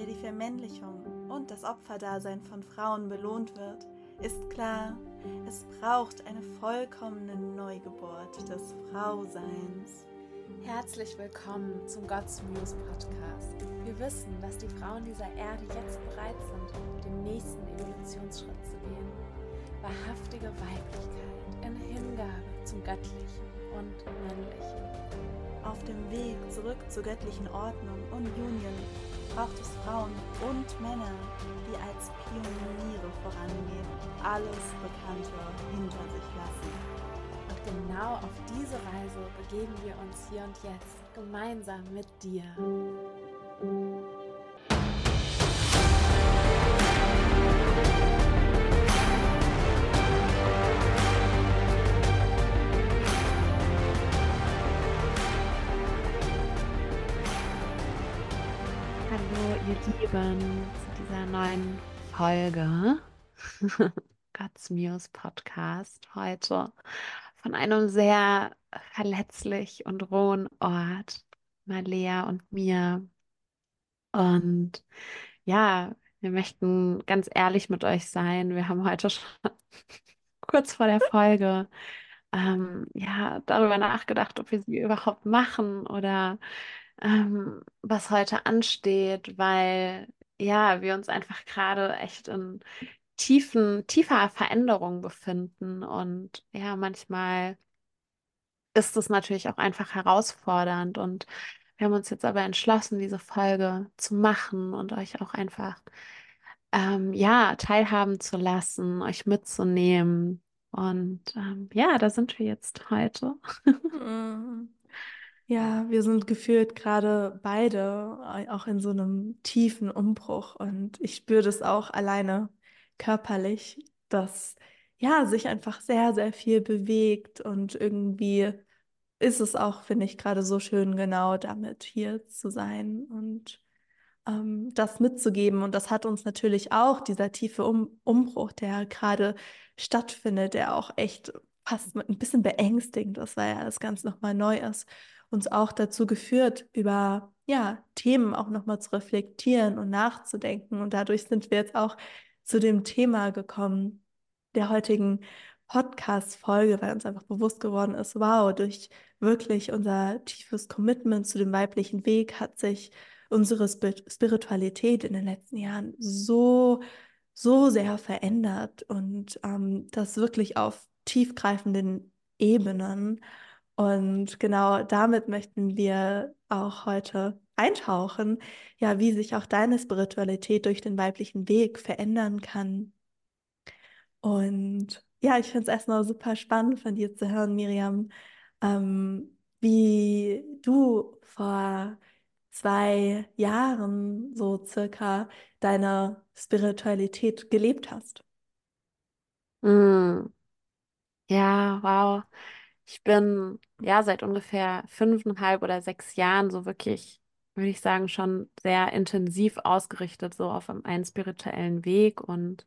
der die Vermännlichung und das Opferdasein von Frauen belohnt wird, ist klar, es braucht eine vollkommene Neugeburt des Frauseins. Herzlich willkommen zum God's Muse Podcast. Wir wissen, dass die Frauen dieser Erde jetzt bereit sind, den nächsten Evolutionsschritt zu gehen. Wahrhaftige Weiblichkeit in Hingabe zum Göttlichen und Männlichen. Auf dem Weg zurück zur göttlichen Ordnung und Union braucht es Frauen und Männer, die als Pioniere vorangehen, alles Bekannte hinter sich lassen. Und genau auf diese Reise begeben wir uns hier und jetzt gemeinsam mit dir. Lieben zu dieser neuen Folge God's Muse Podcast heute von einem sehr verletzlich und rohen Ort, Malea und mir. Und ja, wir möchten ganz ehrlich mit euch sein. Wir haben heute schon kurz vor der Folge ähm, ja, darüber nachgedacht, ob wir sie überhaupt machen oder ähm, was heute ansteht, weil ja, wir uns einfach gerade echt in tiefen, tiefer Veränderung befinden und ja, manchmal ist es natürlich auch einfach herausfordernd und wir haben uns jetzt aber entschlossen, diese Folge zu machen und euch auch einfach ähm, ja, teilhaben zu lassen, euch mitzunehmen. Und ähm, ja, da sind wir jetzt heute. Ja, wir sind gefühlt gerade beide äh, auch in so einem tiefen Umbruch und ich spüre das auch alleine körperlich, dass ja sich einfach sehr, sehr viel bewegt und irgendwie ist es auch, finde ich, gerade so schön, genau damit hier zu sein und ähm, das mitzugeben. Und das hat uns natürlich auch dieser tiefe um Umbruch, der gerade stattfindet, der auch echt fast ein bisschen beängstigend ist, weil ja das ganz nochmal neu ist uns auch dazu geführt, über ja, Themen auch nochmal zu reflektieren und nachzudenken. Und dadurch sind wir jetzt auch zu dem Thema gekommen der heutigen Podcast-Folge, weil uns einfach bewusst geworden ist, wow, durch wirklich unser tiefes Commitment zu dem weiblichen Weg hat sich unsere Spiritualität in den letzten Jahren so, so sehr verändert und ähm, das wirklich auf tiefgreifenden Ebenen. Und genau damit möchten wir auch heute eintauchen, ja, wie sich auch deine Spiritualität durch den weiblichen Weg verändern kann. Und ja, ich finde es erstmal super spannend von dir zu hören, Miriam, ähm, wie du vor zwei Jahren so circa deine Spiritualität gelebt hast. Mm. Ja, wow. Ich bin ja seit ungefähr fünfeinhalb oder sechs Jahren so wirklich, würde ich sagen, schon sehr intensiv ausgerichtet, so auf einen spirituellen Weg. Und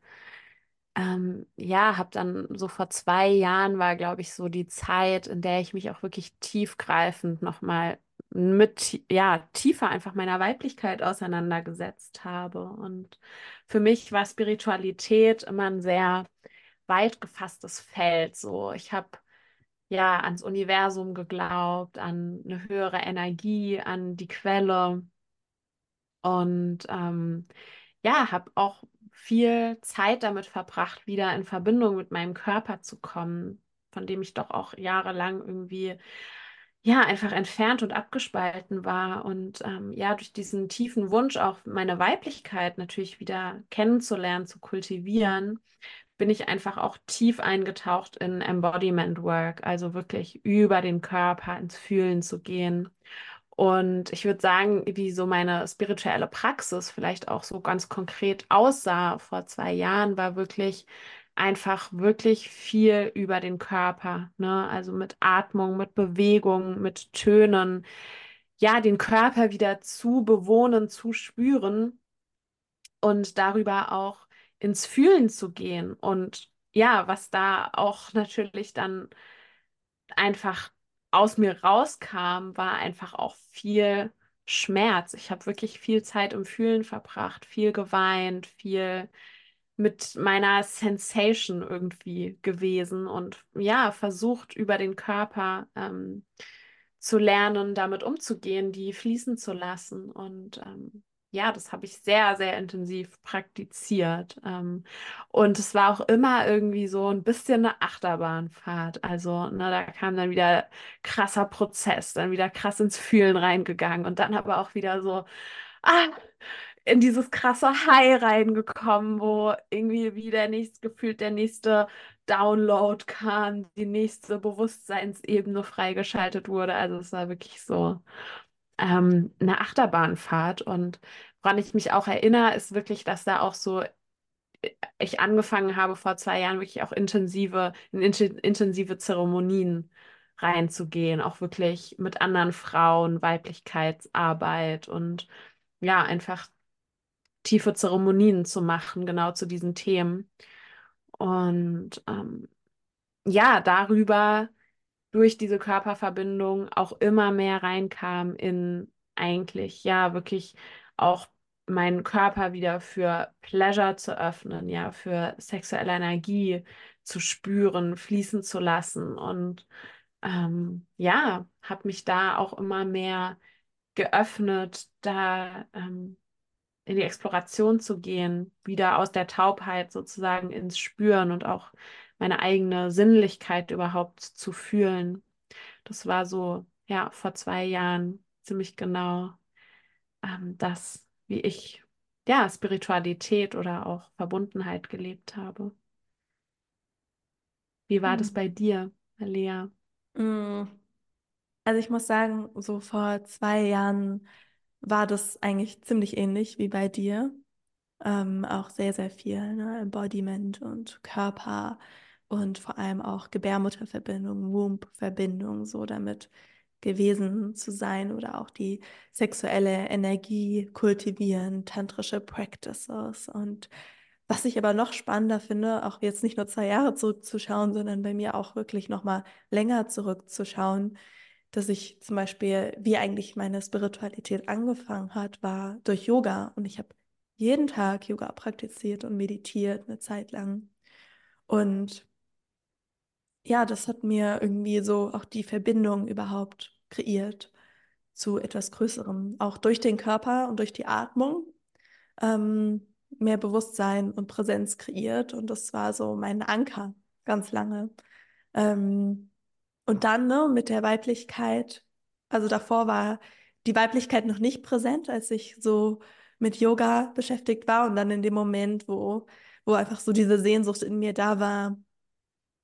ähm, ja, habe dann so vor zwei Jahren war, glaube ich, so die Zeit, in der ich mich auch wirklich tiefgreifend nochmal mit, ja, tiefer einfach meiner Weiblichkeit auseinandergesetzt habe. Und für mich war Spiritualität immer ein sehr weit gefasstes Feld. So, ich habe ja ans Universum geglaubt, an eine höhere Energie, an die Quelle. Und ähm, ja, habe auch viel Zeit damit verbracht, wieder in Verbindung mit meinem Körper zu kommen, von dem ich doch auch jahrelang irgendwie ja einfach entfernt und abgespalten war. Und ähm, ja durch diesen tiefen Wunsch auch meine Weiblichkeit natürlich wieder kennenzulernen, zu kultivieren, bin ich einfach auch tief eingetaucht in Embodiment Work, also wirklich über den Körper ins Fühlen zu gehen. Und ich würde sagen, wie so meine spirituelle Praxis vielleicht auch so ganz konkret aussah vor zwei Jahren, war wirklich einfach wirklich viel über den Körper, ne? Also mit Atmung, mit Bewegung, mit Tönen, ja, den Körper wieder zu bewohnen, zu spüren und darüber auch ins Fühlen zu gehen. Und ja, was da auch natürlich dann einfach aus mir rauskam, war einfach auch viel Schmerz. Ich habe wirklich viel Zeit im Fühlen verbracht, viel geweint, viel mit meiner Sensation irgendwie gewesen und ja, versucht über den Körper ähm, zu lernen, damit umzugehen, die fließen zu lassen. Und ähm, ja, das habe ich sehr, sehr intensiv praktiziert. Ähm, und es war auch immer irgendwie so ein bisschen eine Achterbahnfahrt. Also, ne, da kam dann wieder krasser Prozess, dann wieder krass ins Fühlen reingegangen und dann aber auch wieder so, ah, in dieses krasse High reingekommen, wo irgendwie wie der nächste, gefühlt der nächste Download kam, die nächste Bewusstseinsebene freigeschaltet wurde. Also es war wirklich so ähm, eine Achterbahnfahrt. Und woran ich mich auch erinnere, ist wirklich, dass da auch so ich angefangen habe vor zwei Jahren wirklich auch intensive, in intensive Zeremonien reinzugehen, auch wirklich mit anderen Frauen, Weiblichkeitsarbeit und ja, einfach tiefe Zeremonien zu machen, genau zu diesen Themen. Und ähm, ja, darüber durch diese Körperverbindung auch immer mehr reinkam in eigentlich, ja, wirklich auch meinen Körper wieder für Pleasure zu öffnen, ja, für sexuelle Energie zu spüren, fließen zu lassen. Und ähm, ja, habe mich da auch immer mehr geöffnet, da ähm, in die Exploration zu gehen, wieder aus der Taubheit sozusagen ins Spüren und auch meine eigene Sinnlichkeit überhaupt zu fühlen. Das war so, ja, vor zwei Jahren ziemlich genau ähm, das, wie ich, ja, Spiritualität oder auch Verbundenheit gelebt habe. Wie war das Hm. bei dir, Lea? Mm, Also ich muss sagen, so vor zwei Jahren war das eigentlich ziemlich ähnlich wie bei dir. Ähm, auch sehr, sehr viel, ne? Embodiment und Körper und vor allem auch Gebärmutterverbindung, Womb-Verbindung, so damit gewesen zu sein oder auch die sexuelle Energie kultivieren, tantrische Practices. Und was ich aber noch spannender finde, auch jetzt nicht nur zwei Jahre zurückzuschauen, sondern bei mir auch wirklich noch mal länger zurückzuschauen, dass ich zum Beispiel, wie eigentlich meine Spiritualität angefangen hat, war durch Yoga. Und ich habe jeden Tag Yoga praktiziert und meditiert eine Zeit lang. Und ja, das hat mir irgendwie so auch die Verbindung überhaupt kreiert zu etwas Größerem, auch durch den Körper und durch die Atmung. Ähm, mehr Bewusstsein und Präsenz kreiert. Und das war so mein Anker ganz lange. Ähm, und dann ne, mit der Weiblichkeit, also davor war die Weiblichkeit noch nicht präsent, als ich so mit Yoga beschäftigt war. Und dann in dem Moment, wo, wo einfach so diese Sehnsucht in mir da war,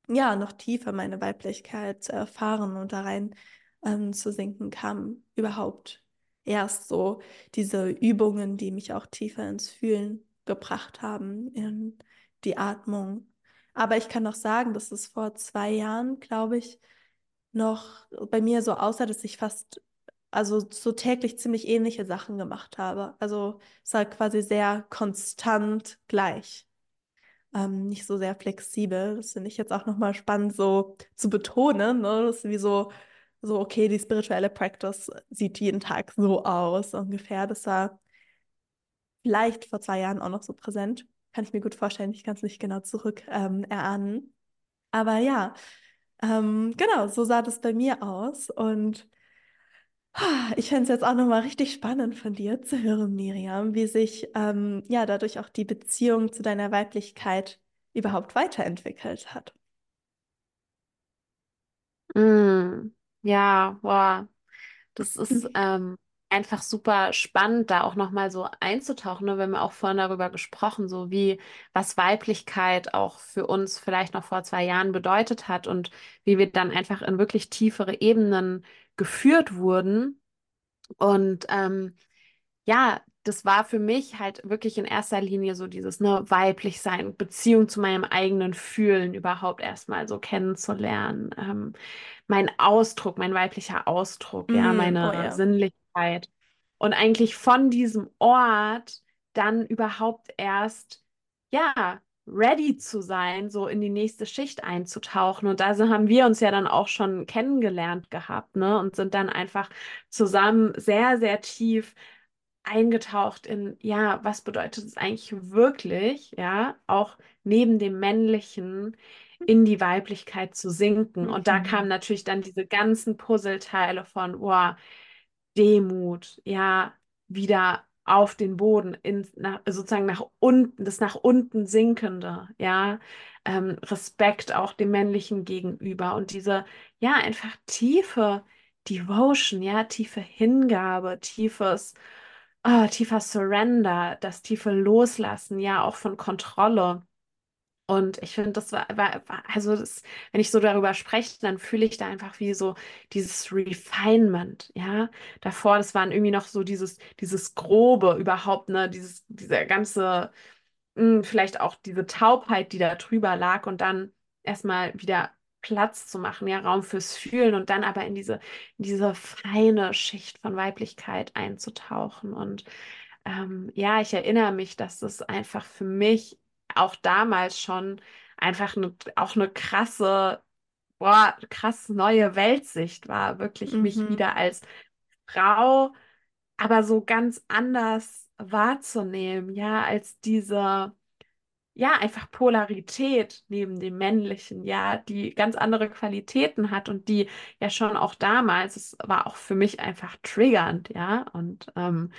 ja, noch tiefer meine Weiblichkeit zu erfahren und da rein ähm, zu sinken, kam überhaupt erst so diese Übungen, die mich auch tiefer ins Fühlen gebracht haben, in die Atmung. Aber ich kann auch sagen, dass es vor zwei Jahren, glaube ich, noch bei mir so aussah, dass ich fast, also so täglich ziemlich ähnliche Sachen gemacht habe. Also es war quasi sehr konstant gleich ähm, nicht so sehr flexibel. Das finde ich jetzt auch nochmal spannend so zu betonen. Ne? Das ist wie so, so, okay, die spirituelle Practice sieht jeden Tag so aus ungefähr. Das war vielleicht vor zwei Jahren auch noch so präsent. Kann ich mir gut vorstellen. Ich kann es nicht genau zurück ähm, erahnen. Aber ja, ähm, genau, so sah das bei mir aus. Und ich fände es jetzt auch nochmal richtig spannend von dir zu hören, Miriam, wie sich ähm, ja dadurch auch die Beziehung zu deiner Weiblichkeit überhaupt weiterentwickelt hat. Mm, ja, wow. Das ist ähm, einfach super spannend, da auch nochmal so einzutauchen. Ne? Wir haben ja auch vorhin darüber gesprochen, so wie was Weiblichkeit auch für uns vielleicht noch vor zwei Jahren bedeutet hat und wie wir dann einfach in wirklich tiefere Ebenen geführt wurden. Und ähm, ja, das war für mich halt wirklich in erster Linie so dieses ne, weiblich sein, Beziehung zu meinem eigenen Fühlen überhaupt erstmal so kennenzulernen. Ähm, mein Ausdruck, mein weiblicher Ausdruck, ja, Mm, oh meine ja. Sinnlichkeit. Und eigentlich von diesem Ort dann überhaupt erst, ja, ready zu sein, so in die nächste Schicht einzutauchen. Und da haben wir uns ja dann auch schon kennengelernt gehabt, ne? Und sind dann einfach zusammen sehr, sehr tief eingetaucht in, ja, was bedeutet es eigentlich wirklich, ja, auch neben dem Männlichen in die Weiblichkeit zu sinken. Und da kamen Mhm. natürlich dann diese ganzen Puzzleteile von, wow, Demut, ja, wieder auf den Boden, in, nach, sozusagen nach unten, das nach unten sinkende, ja, ähm, Respekt auch dem Männlichen gegenüber und diese, ja, einfach tiefe Devotion, ja, tiefe Hingabe, tiefes, ah, tiefer Surrender, das tiefe Loslassen, ja, auch von Kontrolle. Und ich finde, das war, war, also das, wenn ich so darüber spreche, dann fühle ich da einfach wie so dieses Refinement, ja. Davor, das waren irgendwie noch so dieses, dieses Grobe überhaupt, ne, dieses, dieser ganze, mh, vielleicht auch diese Taubheit, die da drüber lag und dann erstmal wieder Platz zu machen, ja, Raum fürs Fühlen und dann aber in diese, in diese feine Schicht von Weiblichkeit einzutauchen. Und ähm, ja, ich erinnere mich, dass das einfach für mich auch damals schon einfach eine, auch eine krasse, boah, krass neue Weltsicht war, wirklich mich Mhm. wieder als Frau, aber so ganz anders wahrzunehmen, ja, als diese ja, einfach Polarität neben dem Männlichen, ja, die ganz andere Qualitäten hat und die ja schon auch damals, es war auch für mich einfach triggernd, ja, und ähm,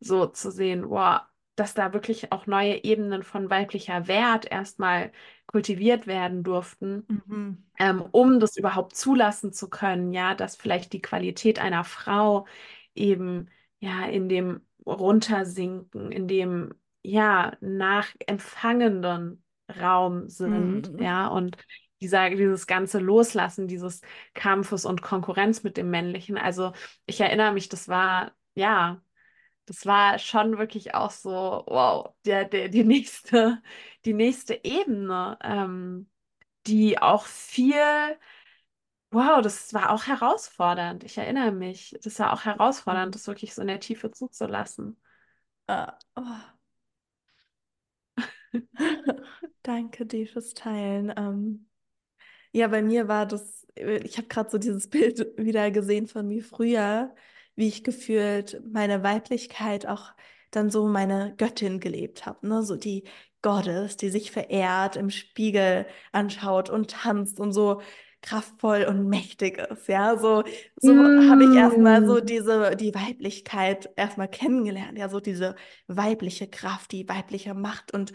so zu sehen, wow, dass da wirklich auch neue Ebenen von weiblicher Wert erstmal kultiviert werden durften Mhm. ähm, um das überhaupt zulassen zu können, ja, dass vielleicht die Qualität einer Frau eben ja in dem Runtersinken, in dem ja nachempfangenden Raum sind, Mhm. ja, und dieser, dieses ganze Loslassen dieses Kampfes und Konkurrenz mit dem Männlichen. Also ich erinnere mich, das war ja, das war schon wirklich auch so, wow, der, der, die nächste, die nächste Ebene. Ähm, die auch viel, wow, das war auch herausfordernd. Ich erinnere mich, das war auch herausfordernd, das wirklich so in der Tiefe zuzulassen. Ah, oh. Danke dir fürs Teilen. Ähm, Ja, bei mir war das, äh, ich habe gerade so dieses Bild wieder gesehen von mir früher, wie ich gefühlt meine Weiblichkeit auch dann so meine Göttin gelebt habe, ne? So die Goddess, die sich verehrt, im Spiegel anschaut und tanzt und so kraftvoll und mächtig ist, ja? So, so habe ich erstmal Mm. so diese, die Weiblichkeit erstmal kennengelernt, ja? So diese weibliche Kraft, die weibliche Macht und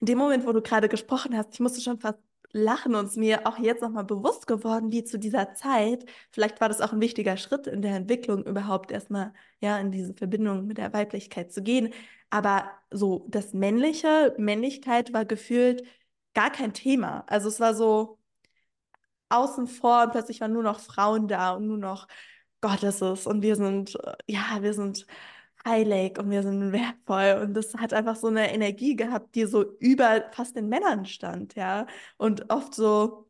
in dem Moment, wo du gerade gesprochen hast, ich musste schon fast lachen und es mir auch jetzt nochmal bewusst geworden, wie zu dieser Zeit, vielleicht war das auch ein wichtiger Schritt in der Entwicklung, überhaupt erstmal ja in diese Verbindung mit der Weiblichkeit zu gehen. Aber so das Männliche, Männlichkeit war gefühlt gar kein Thema. Also es war so außen vor und plötzlich waren nur noch Frauen da und nur noch Gott ist und wir sind, äh, ja, wir sind heilig und wir sind wertvoll und das hat einfach so eine Energie gehabt, die so über fast den Männern stand, ja, und oft so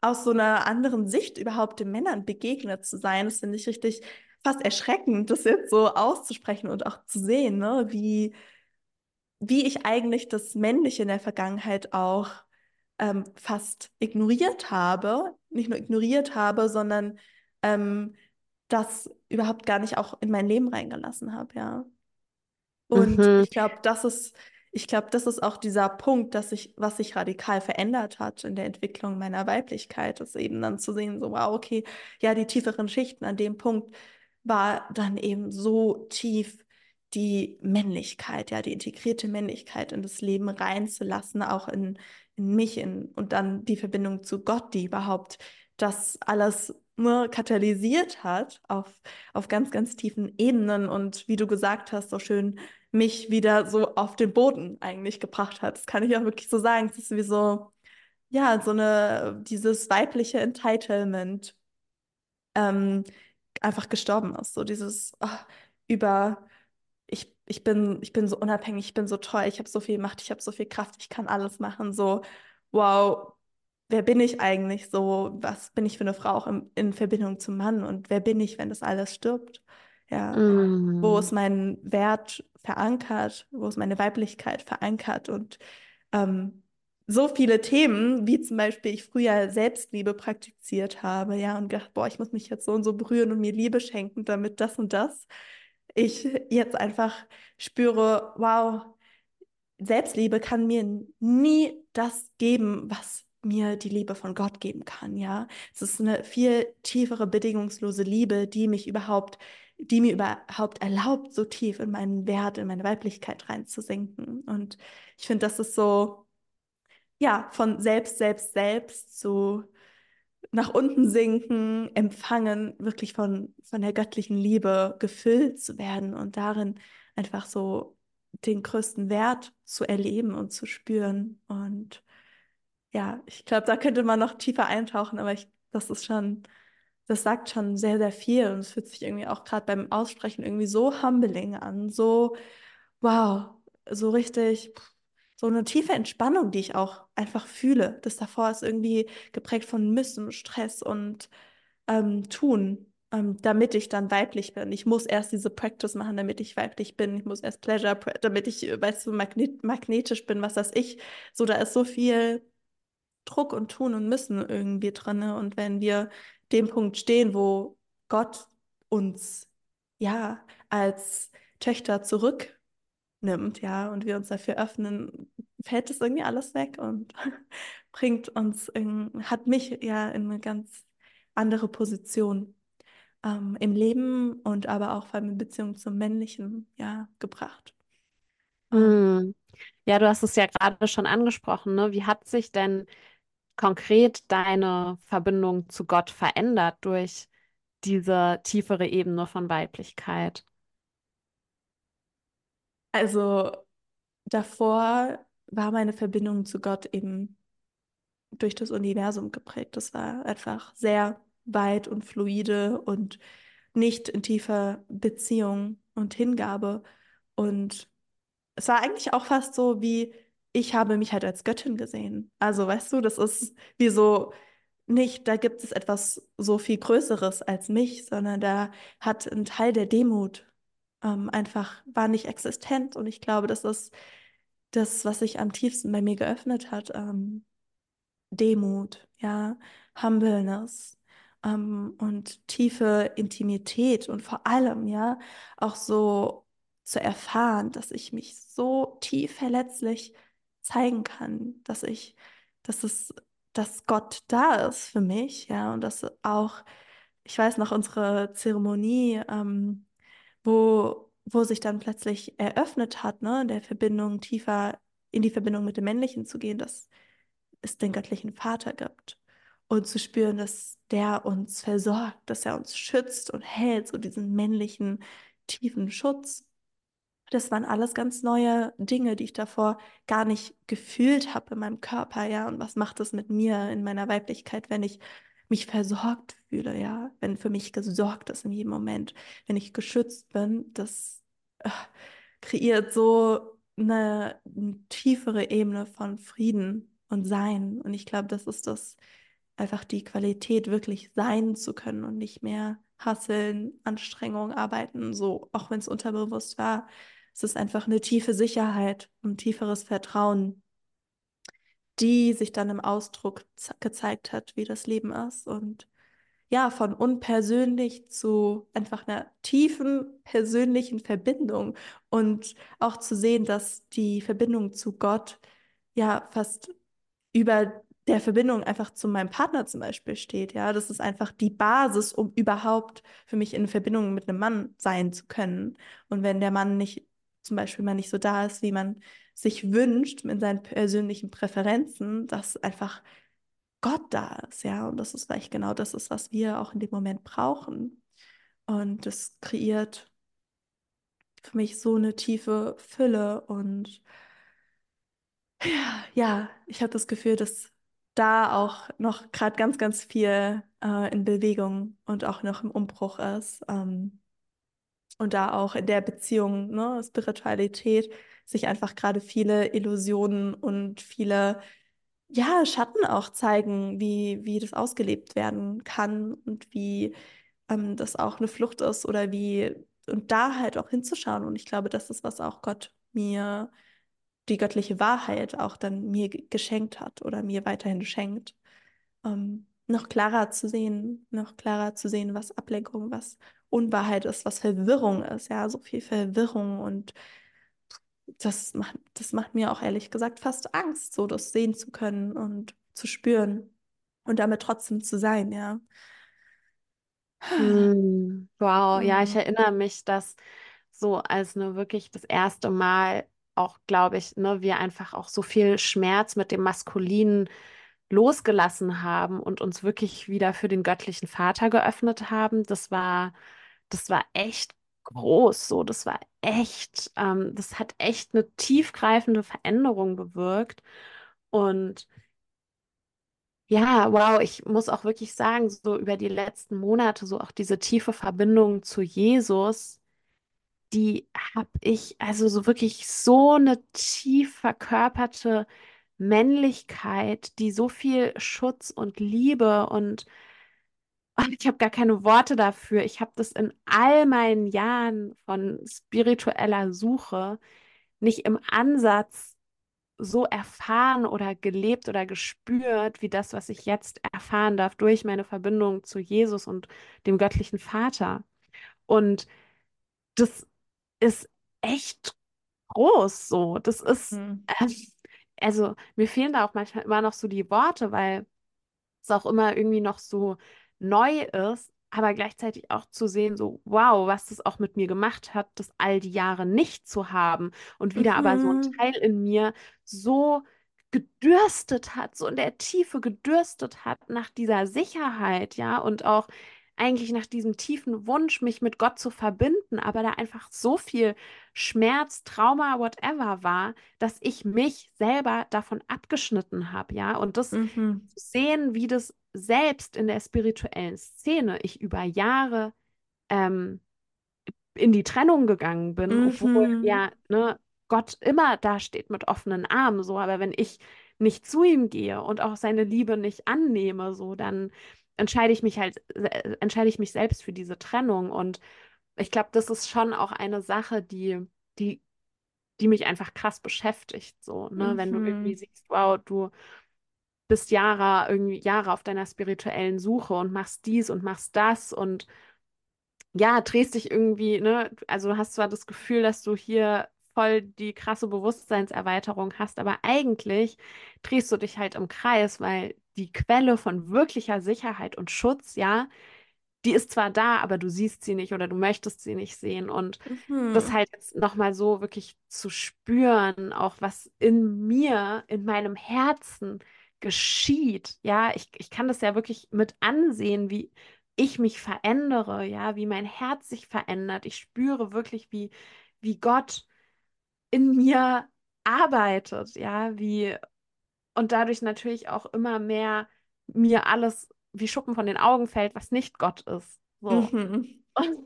aus so einer anderen Sicht überhaupt den Männern begegnet zu sein, das finde ich richtig fast erschreckend, das jetzt so auszusprechen und auch zu sehen, ne, wie wie ich eigentlich das Männliche in der Vergangenheit auch ähm, fast ignoriert habe. Nicht nur ignoriert habe, sondern ähm, das überhaupt gar nicht auch in mein Leben reingelassen habe, ja. Und Mhm. ich glaube, das ist, ich glaube, das ist auch dieser Punkt, dass sich, was sich radikal verändert hat in der Entwicklung meiner Weiblichkeit, ist eben dann zu sehen, so, wow, okay, ja, die tieferen Schichten an dem Punkt war dann eben so tief die Männlichkeit, ja, die integrierte Männlichkeit in das Leben reinzulassen, auch in, in mich in, und dann die Verbindung zu Gott, die überhaupt das alles nur katalysiert hat auf, auf ganz, ganz tiefen Ebenen und wie du gesagt hast, so schön mich wieder so auf den Boden eigentlich gebracht hat. Das kann ich auch wirklich so sagen. Es ist wie so, ja, so eine, dieses weibliche Entitlement ähm, einfach gestorben ist. So dieses ah, über, ich, ich bin, ich bin so unabhängig, ich bin so toll, ich habe so viel Macht, ich habe so viel Kraft, ich kann alles machen. So, wow, wer bin ich eigentlich so? Was bin ich für eine Frau auch im, in Verbindung zum Mann? Und wer bin ich, wenn das alles stirbt? Ja, wo Mm. ist mein Wert verankert? Wo ist meine Weiblichkeit verankert? Und ähm, so viele Themen, wie zum Beispiel ich früher Selbstliebe praktiziert habe, ja, und gedacht, boah, ich muss mich jetzt so und so berühren und mir Liebe schenken, damit das und das. Ich jetzt einfach spüre, wow, Selbstliebe kann mir nie das geben, was mir die Liebe von Gott geben kann, ja. Es ist eine viel tiefere, bedingungslose Liebe, die mich überhaupt, die mir überhaupt erlaubt, so tief in meinen Wert, in meine Weiblichkeit reinzusinken. Und ich finde, das ist so, ja, von selbst, selbst, selbst zu nach unten sinken, empfangen, wirklich von, von der göttlichen Liebe gefüllt zu werden und darin einfach so den größten Wert zu erleben und zu spüren. Und ja, ich glaube, da könnte man noch tiefer eintauchen, aber ich, das ist schon, das sagt schon sehr, sehr viel und es fühlt sich irgendwie auch gerade beim Aussprechen irgendwie so humbling an, so wow, so richtig so eine tiefe Entspannung, die ich auch einfach fühle. Das davor ist irgendwie geprägt von Müssen, Stress und ähm, Tun, ähm, damit ich dann weiblich bin. Ich muss erst diese Practice machen, damit ich weiblich bin. Ich muss erst Pleasure, damit ich, weißt du, magnet magnetisch bin, was weiß ich. So, da ist so viel Druck und Tun und Müssen irgendwie drin. Und wenn wir dem Punkt stehen, wo Gott uns ja als Töchter zurücknimmt, ja, und wir uns dafür öffnen, fällt das irgendwie alles weg und bringt uns, in, hat mich ja in eine ganz andere Position ähm, im Leben und aber auch vor allem in Beziehung zum Männlichen ja gebracht. Mm. Ja, du hast es ja gerade schon angesprochen, ne? Wie hat sich denn konkret deine Verbindung zu Gott verändert durch diese tiefere Ebene von Weiblichkeit? Also davor war meine Verbindung zu Gott eben durch das Universum geprägt. Das war einfach sehr weit und fluide und nicht in tiefer Beziehung und Hingabe. Und es war eigentlich auch fast so wie, ich habe mich halt als Göttin gesehen. Also weißt du, das ist wie so nicht, da gibt es etwas so viel Größeres als mich, sondern da hat ein Teil der Demut ähm, einfach, war nicht existent. Und ich glaube, das ist das, was sich am tiefsten bei mir geöffnet hat. Ähm, Demut, ja, Humbleness ähm, und tiefe Intimität und vor allem, ja, auch so zu erfahren, dass ich mich so tief verletzlich zeigen kann, dass ich, dass es, dass Gott da ist für mich, ja, und dass auch, ich weiß noch, unsere Zeremonie, ähm, wo, wo sich dann plötzlich eröffnet hat, ne, der Verbindung tiefer in die Verbindung mit dem Männlichen zu gehen, dass es den göttlichen Vater gibt. Und zu spüren, dass der uns versorgt, dass er uns schützt und hält, so diesen männlichen, tiefen Schutz. Das waren alles ganz neue Dinge, die ich davor gar nicht gefühlt habe in meinem Körper, ja. Und was macht es mit mir in meiner Weiblichkeit, wenn ich mich versorgt fühle, ja, wenn für mich gesorgt ist in jedem Moment, wenn ich geschützt bin, das äh, kreiert so eine, eine tiefere Ebene von Frieden und Sein. Und ich glaube, das ist das, einfach die Qualität, wirklich sein zu können und nicht mehr hasseln, Anstrengung, arbeiten, so, auch wenn es unterbewusst war. Es ist einfach eine tiefe Sicherheit und tieferes Vertrauen, die sich dann im Ausdruck gezeigt hat, wie das Leben ist. Und ja, von unpersönlich zu einfach einer tiefen persönlichen Verbindung und auch zu sehen, dass die Verbindung zu Gott ja fast über der Verbindung einfach zu meinem Partner zum Beispiel steht. Ja, das ist einfach die Basis, um überhaupt für mich in Verbindung mit einem Mann sein zu können. Und wenn der Mann nicht zum Beispiel mal nicht so da ist, wie man sich wünscht mit seinen persönlichen Präferenzen, dass einfach Gott da ist, ja. Und das ist vielleicht genau das ist, was wir auch in dem Moment brauchen. Und das kreiert für mich so eine tiefe Fülle und ja, ja, ich habe das Gefühl, dass da auch noch gerade ganz, ganz viel äh, in Bewegung und auch noch im Umbruch ist. Ähm, und da auch in der Beziehung, ne, Spiritualität, sich einfach gerade viele Illusionen und viele, ja, Schatten auch zeigen, wie, wie das ausgelebt werden kann und wie ähm, das auch eine Flucht ist oder wie, und da halt auch hinzuschauen. Und ich glaube, das ist, was auch Gott mir die göttliche Wahrheit auch dann mir ge- geschenkt hat oder mir weiterhin schenkt. Ähm, noch klarer zu sehen, noch klarer zu sehen, was Ablenkung, was Unwahrheit ist, was Verwirrung ist. Ja, so viel Verwirrung und das macht, das macht mir auch ehrlich gesagt fast Angst, so das sehen zu können und zu spüren und damit trotzdem zu sein, ja. Hm, wow, ja, ich Mhm. erinnere mich, dass so als ne wirklich das erste Mal auch, glaube ich, ne, wir einfach auch so viel Schmerz mit dem Maskulinen losgelassen haben und uns wirklich wieder für den göttlichen Vater geöffnet haben. Das war, das war echt groß, so, das war echt, ähm, das hat echt eine tiefgreifende Veränderung bewirkt. Und ja, wow, ich muss auch wirklich sagen, so über die letzten Monate, so auch diese tiefe Verbindung zu Jesus, die habe ich, also so wirklich so eine tief verkörperte Männlichkeit, die so viel Schutz und Liebe und, und ich habe gar keine Worte dafür. Ich habe das in all meinen Jahren von spiritueller Suche nicht im Ansatz so erfahren oder gelebt oder gespürt, wie das, was ich jetzt erfahren darf durch meine Verbindung zu Jesus und dem göttlichen Vater. Und das ist echt groß so. Das ist, Mhm. ähm, also mir fehlen da auch manchmal immer noch so die Worte, weil es auch immer irgendwie noch so neu ist, aber gleichzeitig auch zu sehen, so wow, was das auch mit mir gemacht hat, das all die Jahre nicht zu haben und wieder aber so ein Mhm. Teil in mir so gedürstet hat, so in der Tiefe gedürstet hat nach dieser Sicherheit, ja, und auch eigentlich nach diesem tiefen Wunsch, mich mit Gott zu verbinden, aber da einfach so viel Schmerz, Trauma, whatever war, dass ich mich selber davon abgeschnitten habe, ja, und das Mhm. zu sehen, wie das selbst in der spirituellen Szene ich über Jahre ähm, in die Trennung gegangen bin, obwohl Mhm. ja, ne, Gott immer da steht mit offenen Armen, so, aber wenn ich nicht zu ihm gehe und auch seine Liebe nicht annehme, so, dann entscheide ich mich halt, entscheide ich mich selbst für diese Trennung. Und ich glaube, das ist schon auch eine Sache, die, die, die mich einfach krass beschäftigt, so, ne, wenn du irgendwie Mhm. siehst, wow, du bist Jahre, irgendwie Jahre auf deiner spirituellen Suche und machst dies und machst das und ja, drehst dich irgendwie, ne, also du hast zwar das Gefühl, dass du hier voll die krasse Bewusstseinserweiterung hast, aber eigentlich drehst du dich halt im Kreis, weil die Quelle von wirklicher Sicherheit und Schutz, ja, die ist zwar da, aber du siehst sie nicht oder du möchtest sie nicht sehen. Und das Mhm. halt jetzt nochmal so wirklich zu spüren, auch was in mir, in meinem Herzen geschieht. Ja, ich, ich kann das ja wirklich mit ansehen, wie ich mich verändere, ja, wie mein Herz sich verändert. Ich spüre wirklich, wie, wie Gott in mir arbeitet, ja, wie und dadurch natürlich auch immer mehr mir alles wie Schuppen von den Augen fällt, was nicht Gott ist. So. Mhm. Und,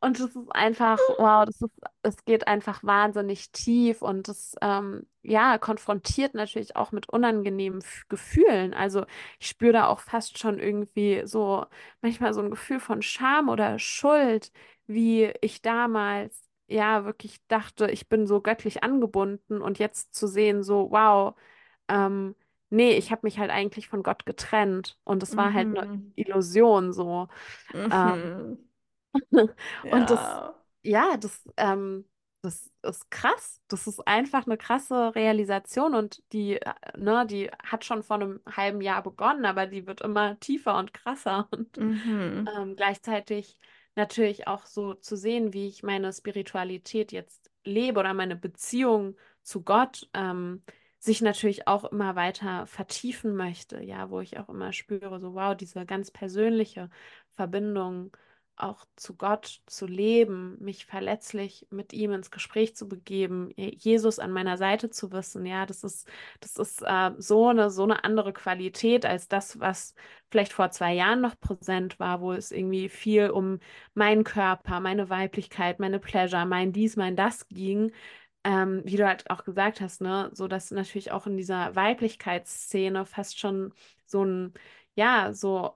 und das ist einfach, wow, das ist, es geht einfach wahnsinnig tief und das, ähm, ja, konfrontiert natürlich auch mit unangenehmen Gefühlen. Also ich spüre da auch fast schon irgendwie so manchmal so ein Gefühl von Scham oder Schuld, wie ich damals, ja, wirklich dachte, ich bin so göttlich angebunden und jetzt zu sehen, so, wow, ähm, nee, ich habe mich halt eigentlich von Gott getrennt und es war halt eine Mhm. Illusion so. Ähm, Mhm. und das, Ja. ja, das, ähm, das ist krass. Das ist einfach eine krasse Realisation und die, äh, ne, die hat schon vor einem halben Jahr begonnen, aber die wird immer tiefer und krasser und Mhm. ähm, gleichzeitig natürlich auch so zu sehen, wie ich meine Spiritualität jetzt lebe oder meine Beziehung zu Gott ähm, sich natürlich auch immer weiter vertiefen möchte, ja, wo ich auch immer spüre, so wow, diese ganz persönliche Verbindung auch zu Gott zu leben, mich verletzlich mit ihm ins Gespräch zu begeben, Jesus an meiner Seite zu wissen, ja, das ist, das ist äh, so eine, so eine andere Qualität als das, was vielleicht vor zwei Jahren noch präsent war, wo es irgendwie viel um meinen Körper, meine Weiblichkeit, meine Pleasure, mein dies, mein das ging. Ähm, wie du halt auch gesagt hast, ne, so dass natürlich auch in dieser Weiblichkeitsszene fast schon so ein, ja, so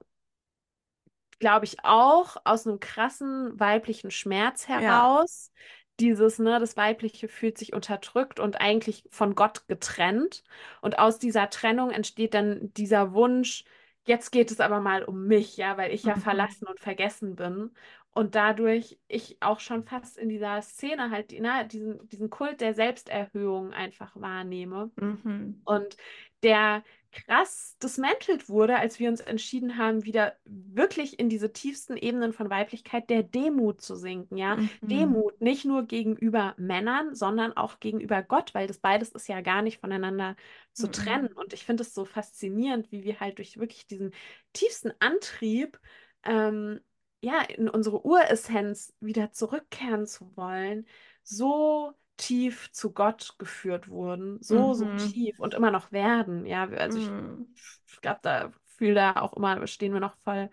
glaube ich, auch aus einem krassen weiblichen Schmerz Ja. heraus, dieses, ne, das Weibliche fühlt sich unterdrückt und eigentlich von Gott getrennt. Und aus dieser Trennung entsteht dann dieser Wunsch, jetzt geht es aber mal um mich, ja, weil ich ja Mhm. verlassen und vergessen bin. Und dadurch ich auch schon fast in dieser Szene halt, ne, diesen, diesen Kult der Selbsterhöhung einfach wahrnehme. Mhm. Und der krass dismantelt wurde, als wir uns entschieden haben, wieder wirklich in diese tiefsten Ebenen von Weiblichkeit der Demut zu sinken, ja. Mhm. Demut nicht nur gegenüber Männern, sondern auch gegenüber Gott, weil das beides ist ja gar nicht voneinander zu trennen. Mhm. Und ich finde es so faszinierend, wie wir halt durch wirklich diesen tiefsten Antrieb, ähm, ja, in unsere Uressenz wieder zurückkehren zu wollen, so tief zu Gott geführt wurden, so, so Mhm. tief und immer noch werden. Ja, also ich, Mhm. ich glaube, da fühle da auch immer, stehen wir noch voll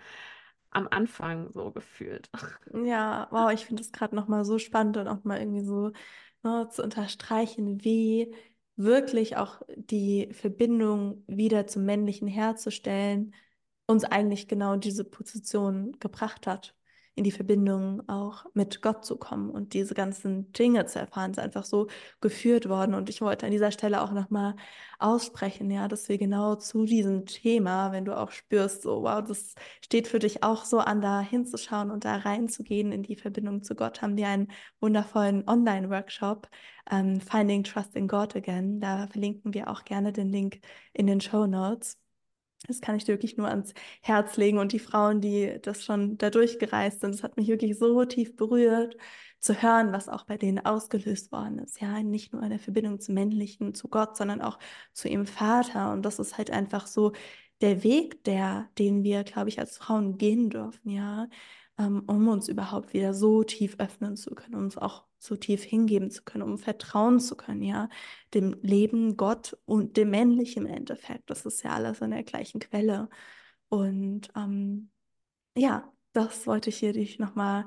am Anfang so gefühlt. Ja, wow, ich finde es gerade nochmal so spannend und auch mal irgendwie so ne, zu unterstreichen, wie wirklich auch die Verbindung wieder zum Männlichen herzustellen, uns eigentlich genau diese Position gebracht hat, in die Verbindung auch mit Gott zu kommen und diese ganzen Dinge zu erfahren, ist einfach so geführt worden. Und ich wollte an dieser Stelle auch nochmal aussprechen, ja, dass wir genau zu diesem Thema, wenn du auch spürst, so, wow, das steht für dich auch so an, da hinzuschauen und da reinzugehen in die Verbindung zu Gott, haben wir einen wundervollen Online-Workshop, ähm, Finding Trust in God Again. Da verlinken wir auch gerne den Link in den Show Notes. Das kann ich dir wirklich nur ans Herz legen. Und die Frauen, die das schon da durchgereist sind, das hat mich wirklich so tief berührt, zu hören, was auch bei denen ausgelöst worden ist. Ja, nicht nur in der Verbindung zum Männlichen, zu Gott, sondern auch zu ihrem Vater. Und das ist halt einfach so der Weg, der, den wir, glaube ich, als Frauen gehen dürfen, ja, ähm, um uns überhaupt wieder so tief öffnen zu können, uns auch so tief hingeben zu können, um vertrauen zu können, ja dem Leben, Gott und dem Männlichen im Endeffekt. Das ist ja alles in der gleichen Quelle. Und ähm, ja, das wollte ich hier dich nochmal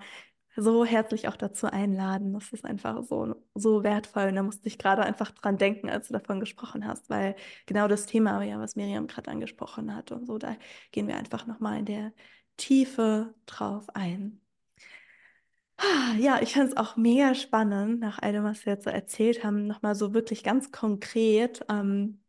so herzlich auch dazu einladen. Das ist einfach so, so wertvoll. Und da musste ich gerade einfach dran denken, als du davon gesprochen hast, weil genau das Thema, ja, was Miriam gerade angesprochen hat und so, da gehen wir einfach nochmal in der Tiefe drauf ein. Ja, ich fand es auch mega spannend, nach all dem, was wir jetzt so erzählt haben, nochmal so wirklich ganz konkret ähm,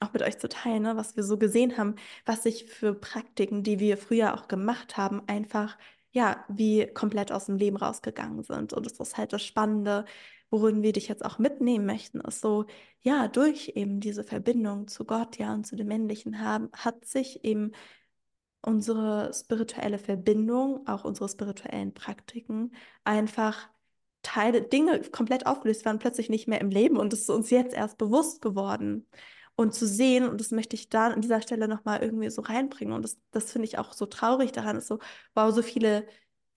auch mit euch zu teilen, ne, was wir so gesehen haben, was sich für Praktiken, die wir früher auch gemacht haben, einfach, ja, wie komplett aus dem Leben rausgegangen sind. Und das ist halt das Spannende, worin wir dich jetzt auch mitnehmen möchten, ist so, ja, durch eben diese Verbindung zu Gott, ja, und zu dem Männlichen haben, hat sich eben unsere spirituelle Verbindung, auch unsere spirituellen Praktiken, einfach Teile, Dinge komplett aufgelöst waren, plötzlich nicht mehr im Leben und es ist uns jetzt erst bewusst geworden. Und zu sehen, und das möchte ich da an dieser Stelle nochmal irgendwie so reinbringen. Und das, das finde ich auch so traurig daran, ist so, wow, so viele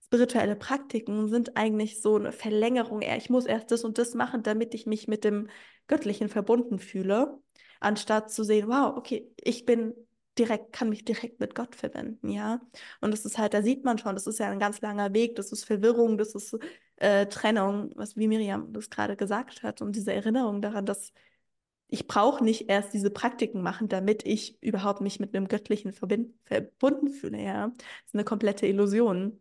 spirituelle Praktiken sind eigentlich so eine Verlängerung. Ich muss erst das und das machen, damit ich mich mit dem Göttlichen verbunden fühle, anstatt zu sehen, wow, okay, ich bin direkt, kann mich direkt mit Gott verbinden, ja. Und das ist halt, da sieht man schon, das ist ja ein ganz langer Weg, das ist Verwirrung, das ist äh, Trennung, was wie Miriam das gerade gesagt hat, und diese Erinnerung daran, dass ich brauche nicht erst diese Praktiken machen, damit ich überhaupt mich mit einem Göttlichen verbunden fühle, ja. Das ist eine komplette Illusion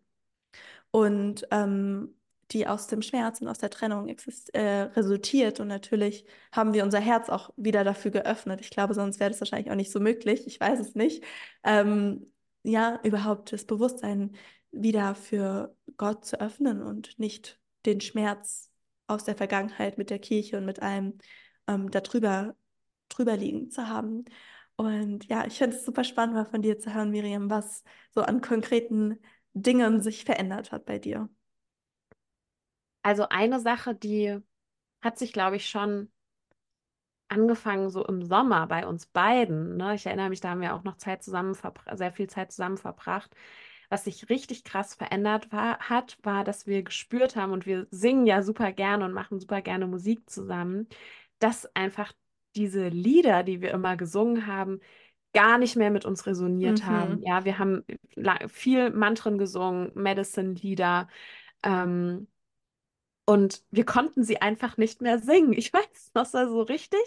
und ähm, die aus dem Schmerz und aus der Trennung exist äh, resultiert. Und natürlich haben wir unser Herz auch wieder dafür geöffnet. Ich glaube, sonst wäre das wahrscheinlich auch nicht so möglich. Ich weiß es nicht. Ähm, ja, überhaupt das Bewusstsein wieder für Gott zu öffnen und nicht den Schmerz aus der Vergangenheit mit der Kirche und mit allem ähm, darüber drüber liegen zu haben. Und ja, ich finde es super spannend, mal von dir zu hören, Miriam, was so an konkreten Dingen sich verändert hat bei dir. Also eine Sache, die hat sich, glaube ich, schon angefangen so im Sommer bei uns beiden. Ne? Ich erinnere mich, da haben wir auch noch Zeit zusammen sehr viel Zeit zusammen verbracht. Was sich richtig krass verändert war, hat, war, dass wir gespürt haben und wir singen ja super gerne und machen super gerne Musik zusammen, dass einfach diese Lieder, die wir immer gesungen haben, gar nicht mehr mit uns resoniert haben. Mhm. Ja, wir haben viel Mantren gesungen, Medicine-Lieder. Ähm, und wir konnten sie einfach nicht mehr singen. Ich weiß, das war so richtig.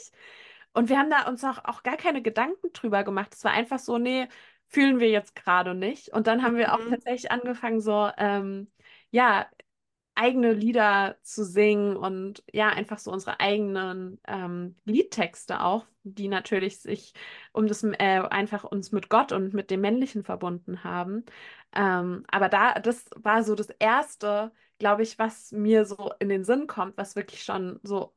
Und wir haben da uns auch, auch gar keine Gedanken drüber gemacht. Es war einfach so, nee, fühlen wir jetzt gerade nicht. Und dann haben wir auch Mhm. tatsächlich angefangen, so, ähm, ja, eigene Lieder zu singen und ja, einfach so unsere eigenen ähm, Liedtexte auch, die natürlich sich um das äh, einfach uns mit Gott und mit dem Männlichen verbunden haben. Ähm, aber da, das war so das Erste, glaube ich, was mir so in den Sinn kommt, was wirklich schon so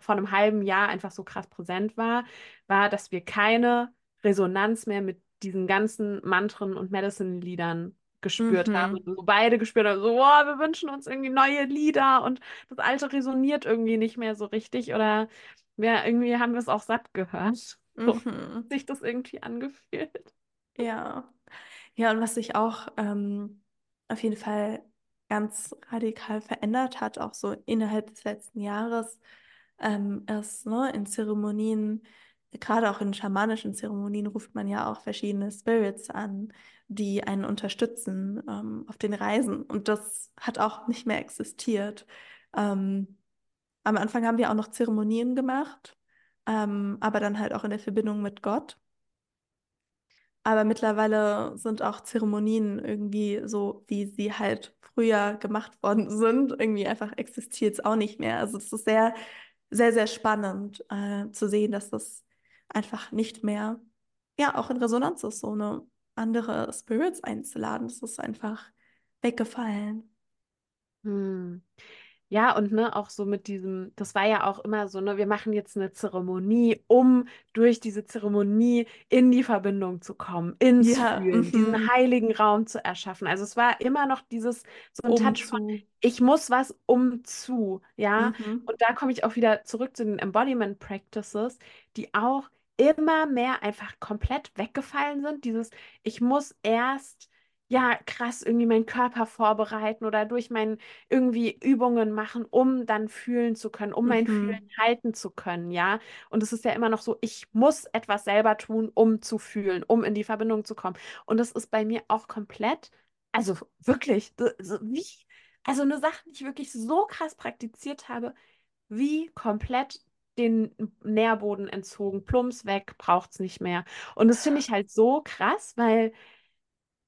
vor einem halben Jahr einfach so krass präsent war, war, dass wir keine Resonanz mehr mit diesen ganzen Mantren und Medicine-Liedern gespürt haben. Mhm. Und so beide gespürt haben, so, wow, wir wünschen uns irgendwie neue Lieder und das alte resoniert irgendwie nicht mehr so richtig oder ja, irgendwie haben wir es auch satt gehört. So Mhm. sich das irgendwie angefühlt. Ja. Ja, und was sich auch ähm, auf jeden Fall ganz radikal verändert hat, auch so innerhalb des letzten Jahres, ähm, ist, ne, in Zeremonien, gerade auch in schamanischen Zeremonien, ruft man ja auch verschiedene Spirits an, die einen unterstützen ähm, auf den Reisen. Und das hat auch nicht mehr existiert. Ähm, am Anfang haben wir auch noch Zeremonien gemacht, ähm, aber dann halt auch in der Verbindung mit Gott. Aber mittlerweile sind auch Zeremonien irgendwie so, wie sie halt früher gemacht worden sind. Irgendwie einfach existiert es auch nicht mehr. Also es ist sehr, sehr, sehr spannend äh, zu sehen, dass das einfach nicht mehr, ja, auch in Resonanz ist, so eine andere Spirits einzuladen. Das ist einfach weggefallen. Hm. Ja, und ne, auch so mit diesem, das war ja auch immer so, ne, wir machen jetzt eine Zeremonie, um durch diese Zeremonie in die Verbindung zu kommen, ins Ja, Fühlen, diesen mhm. heiligen Raum zu erschaffen. Also es war immer noch dieses, so ein Um Touch von, zu. ich muss was um zu, ja. Mhm. Und da komme ich auch wieder zurück zu den Embodiment Practices, die auch immer mehr einfach komplett weggefallen sind. Dieses, ich muss erst ja, krass irgendwie meinen Körper vorbereiten oder durch mein irgendwie Übungen machen, um dann fühlen zu können, um mein Fühlen Mhm. halten zu können, ja. Und es ist ja immer noch so, ich muss etwas selber tun, um zu fühlen, um in die Verbindung zu kommen. Und das ist bei mir auch komplett, also wirklich, wie, also eine Sache, die ich wirklich so krass praktiziert habe, wie komplett den Nährboden entzogen, plumps weg, braucht's nicht mehr. Und das finde ich halt so krass, weil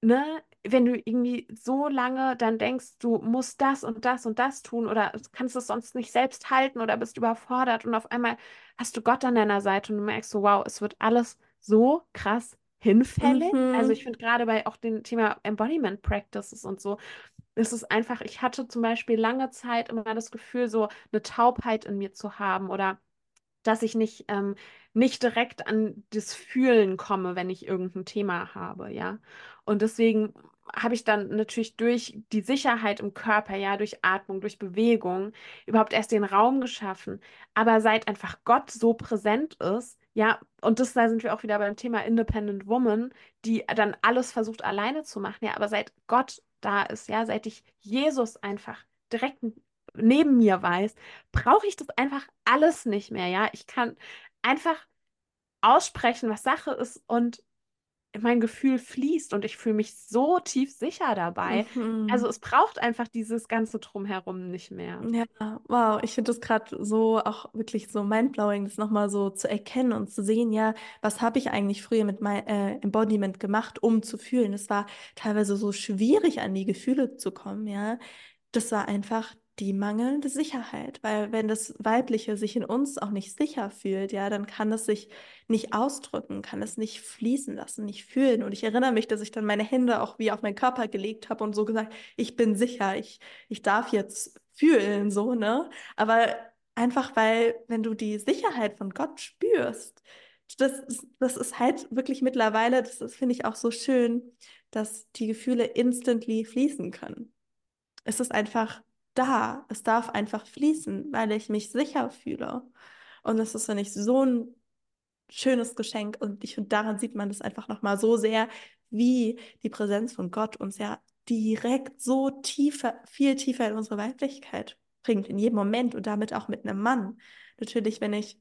ne, wenn du irgendwie so lange dann denkst, du musst das und das und das tun oder kannst es sonst nicht selbst halten oder bist überfordert und auf einmal hast du Gott an deiner Seite und du merkst so, wow, es wird alles so krass hinfällig. Also ich Mhm. finde gerade bei auch dem Thema Embodiment Practices und so, ist es einfach, ich hatte zum Beispiel lange Zeit immer das Gefühl, so eine Taubheit in mir zu haben oder dass ich nicht, ähm, nicht direkt an das Fühlen komme, wenn ich irgendein Thema habe, ja. Und deswegen habe ich dann natürlich durch die Sicherheit im Körper, ja, durch Atmung, durch Bewegung, überhaupt erst den Raum geschaffen. Aber seit einfach Gott so präsent ist, ja, und das, da sind wir auch wieder beim Thema Independent Woman, die dann alles versucht alleine zu machen, ja, aber seit Gott da ist, ja, seit ich Jesus einfach direkt neben mir weiß, brauche ich das einfach alles nicht mehr, ja. Ich kann einfach aussprechen, was Sache ist und mein Gefühl fließt und ich fühle mich so tief sicher dabei. Also Mhm. es braucht einfach dieses ganze Drumherum nicht mehr. Ja, wow, ich finde das gerade so auch wirklich so mindblowing, das nochmal so zu erkennen und zu sehen, ja, was habe ich eigentlich früher mit meinem äh, Embodiment gemacht, um zu fühlen. Es war teilweise so schwierig, an die Gefühle zu kommen, ja. Das war einfach die mangelnde Sicherheit, weil wenn das Weibliche sich in uns auch nicht sicher fühlt, ja, dann kann es sich nicht ausdrücken, kann es nicht fließen lassen, nicht fühlen. Und ich erinnere mich, dass ich dann meine Hände auch wie auf meinen Körper gelegt habe und so gesagt, ich bin sicher, ich, ich darf jetzt fühlen, so, ne? Aber einfach weil, wenn du die Sicherheit von Gott spürst, das ist, das ist halt wirklich mittlerweile, das ist, finde ich auch so schön, dass die Gefühle instantly fließen können. Es ist einfach da. Es darf einfach fließen, weil ich mich sicher fühle. Und das ist, finde ich, so ein schönes Geschenk. Und ich finde, daran sieht man das einfach nochmal so sehr, wie die Präsenz von Gott uns ja direkt so tiefer, viel tiefer in unsere Weiblichkeit bringt, in jedem Moment und damit auch mit einem Mann. Natürlich, wenn ich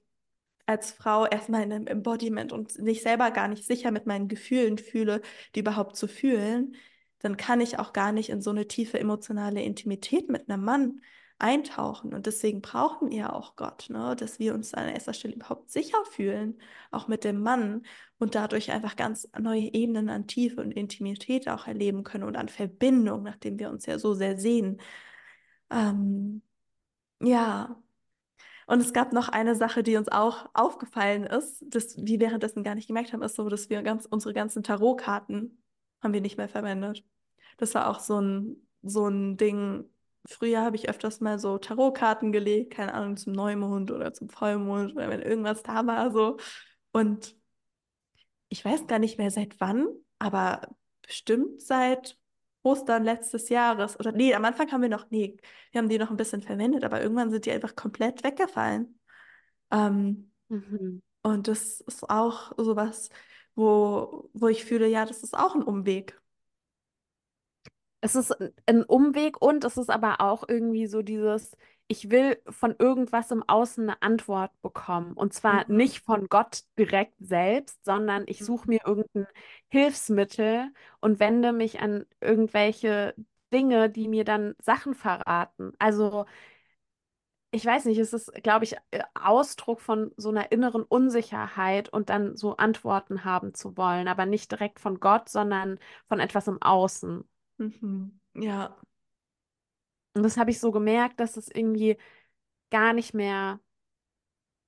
als Frau erstmal in einem Embodiment und mich selber gar nicht sicher mit meinen Gefühlen fühle, die überhaupt zu fühlen, dann kann ich auch gar nicht in so eine tiefe emotionale Intimität mit einem Mann eintauchen. Und deswegen brauchen wir auch Gott, ne? Dass wir uns an erster Stelle überhaupt sicher fühlen, auch mit dem Mann und dadurch einfach ganz neue Ebenen an Tiefe und Intimität auch erleben können und an Verbindung, nachdem wir uns ja so sehr sehen. Ähm, ja, und es gab noch eine Sache, die uns auch aufgefallen ist, das wir währenddessen gar nicht gemerkt haben, ist so, dass wir ganz, unsere ganzen Tarotkarten haben wir nicht mehr verwendet. Das war auch so ein, so ein Ding. Früher habe ich öfters mal so Tarotkarten gelegt, keine Ahnung, zum Neumond oder zum Vollmond oder wenn irgendwas da war, so. Und ich weiß gar nicht mehr seit wann, aber bestimmt seit Ostern letztes Jahres. Oder nee, am Anfang haben wir noch, nee, wir haben die noch ein bisschen verwendet, aber irgendwann sind die einfach komplett weggefallen. Ähm, Mhm. und das ist auch sowas, wo, wo ich fühle, ja, das ist auch ein Umweg. Es ist ein Umweg und es ist aber auch irgendwie so dieses, ich will von irgendwas im Außen eine Antwort bekommen. Und zwar Mhm. nicht von Gott direkt selbst, sondern ich suche mir irgendein Hilfsmittel und wende mich an irgendwelche Dinge, die mir dann Sachen verraten. Also ich weiß nicht, es ist, glaube ich, äh, Ausdruck von so einer inneren Unsicherheit und dann so Antworten haben zu wollen, aber nicht direkt von Gott, sondern von etwas im Außen. Mhm. Ja. Und das habe ich so gemerkt, dass es irgendwie gar nicht mehr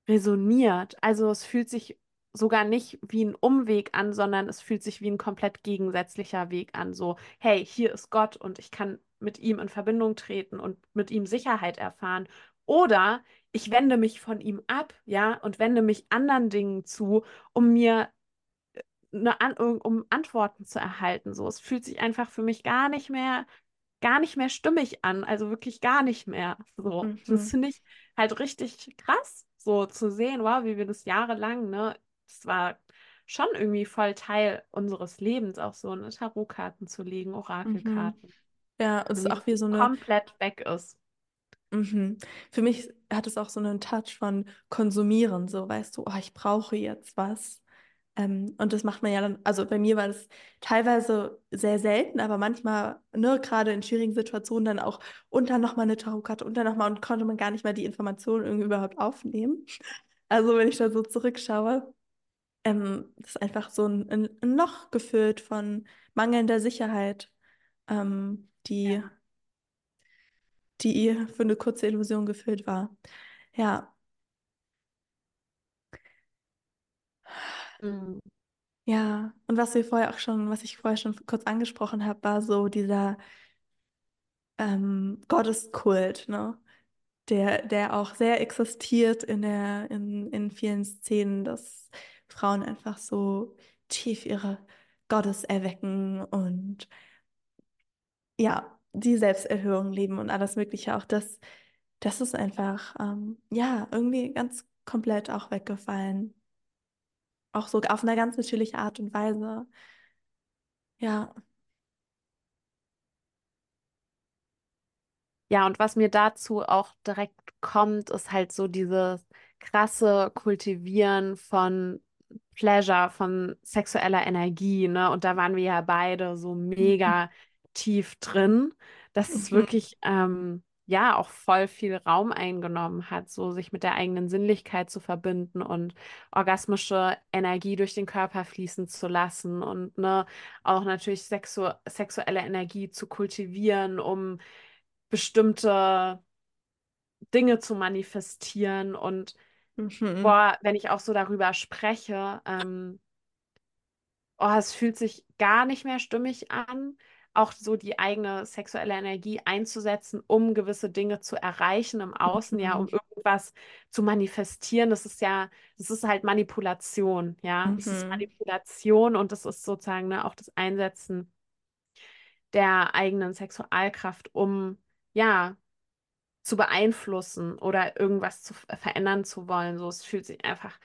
resoniert. Also es fühlt sich sogar nicht wie ein Umweg an, sondern es fühlt sich wie ein komplett gegensätzlicher Weg an. So, hey, hier ist Gott und ich kann mit ihm in Verbindung treten und mit ihm Sicherheit erfahren. Oder ich wende mich von ihm ab, ja, und wende mich anderen Dingen zu, um mir eine An um Antworten zu erhalten. So, es fühlt sich einfach für mich gar nicht mehr gar nicht mehr stimmig an, also wirklich gar nicht mehr. So, das Mhm. finde ich halt richtig krass, so zu sehen, wow, wie wir das jahrelang, ne, das war schon irgendwie voll Teil unseres Lebens, auch so eine Tarotkarten zu legen, Mhm. Orakelkarten. Ja, es Und ist auch das wie so eine komplett weg ist. Mhm. Für mich hat es auch so einen Touch von Konsumieren, so weißt du, oh, ich brauche jetzt was. Ähm, und das macht man ja dann, also bei mir war das teilweise sehr selten, aber manchmal, ne, gerade in schwierigen Situationen dann auch und dann nochmal eine Tarotkarte und dann nochmal und konnte man gar nicht mal die Informationen irgendwie überhaupt aufnehmen. Also wenn ich da so zurückschaue, ähm, das ist einfach so ein, ein, Loch gefüllt von mangelnder Sicherheit, ähm, die Ja. Die für eine kurze Illusion gefüllt war. Ja, Mhm. ja. Und was wir vorher auch schon, was ich vorher schon kurz angesprochen habe, war so dieser ähm, Gotteskult, ne? Der, der auch sehr existiert in der, in, in vielen Szenen, dass Frauen einfach so tief ihre Gottes erwecken und ja, die Selbsterhöhung leben und alles Mögliche. Auch das, das ist einfach, ähm, ja, irgendwie ganz komplett auch weggefallen. Auch so auf eine ganz natürliche Art und Weise. Ja. Ja, und was mir dazu auch direkt kommt, ist halt so dieses krasse Kultivieren von Pleasure, von sexueller Energie, ne? Und da waren wir ja beide so Mhm. mega tief drin, dass es Mhm. wirklich, ähm, ja, auch voll viel Raum eingenommen hat, so sich mit der eigenen Sinnlichkeit zu verbinden und orgasmische Energie durch den Körper fließen zu lassen und, ne, auch natürlich sexu sexuelle Energie zu kultivieren, um bestimmte Dinge zu manifestieren. Und Mhm. boah, wenn ich auch so darüber spreche, ähm, oh, es fühlt sich gar nicht mehr stimmig an, auch so die eigene sexuelle Energie einzusetzen, um gewisse Dinge zu erreichen im Außen, ja, um Mhm. irgendwas zu manifestieren. Das ist ja, das ist halt Manipulation, ja. Das ist Mhm. Manipulation und das ist sozusagen, ne, auch das Einsetzen der eigenen Sexualkraft, um ja zu beeinflussen oder irgendwas zu ver- verändern zu wollen. So, es fühlt sich einfach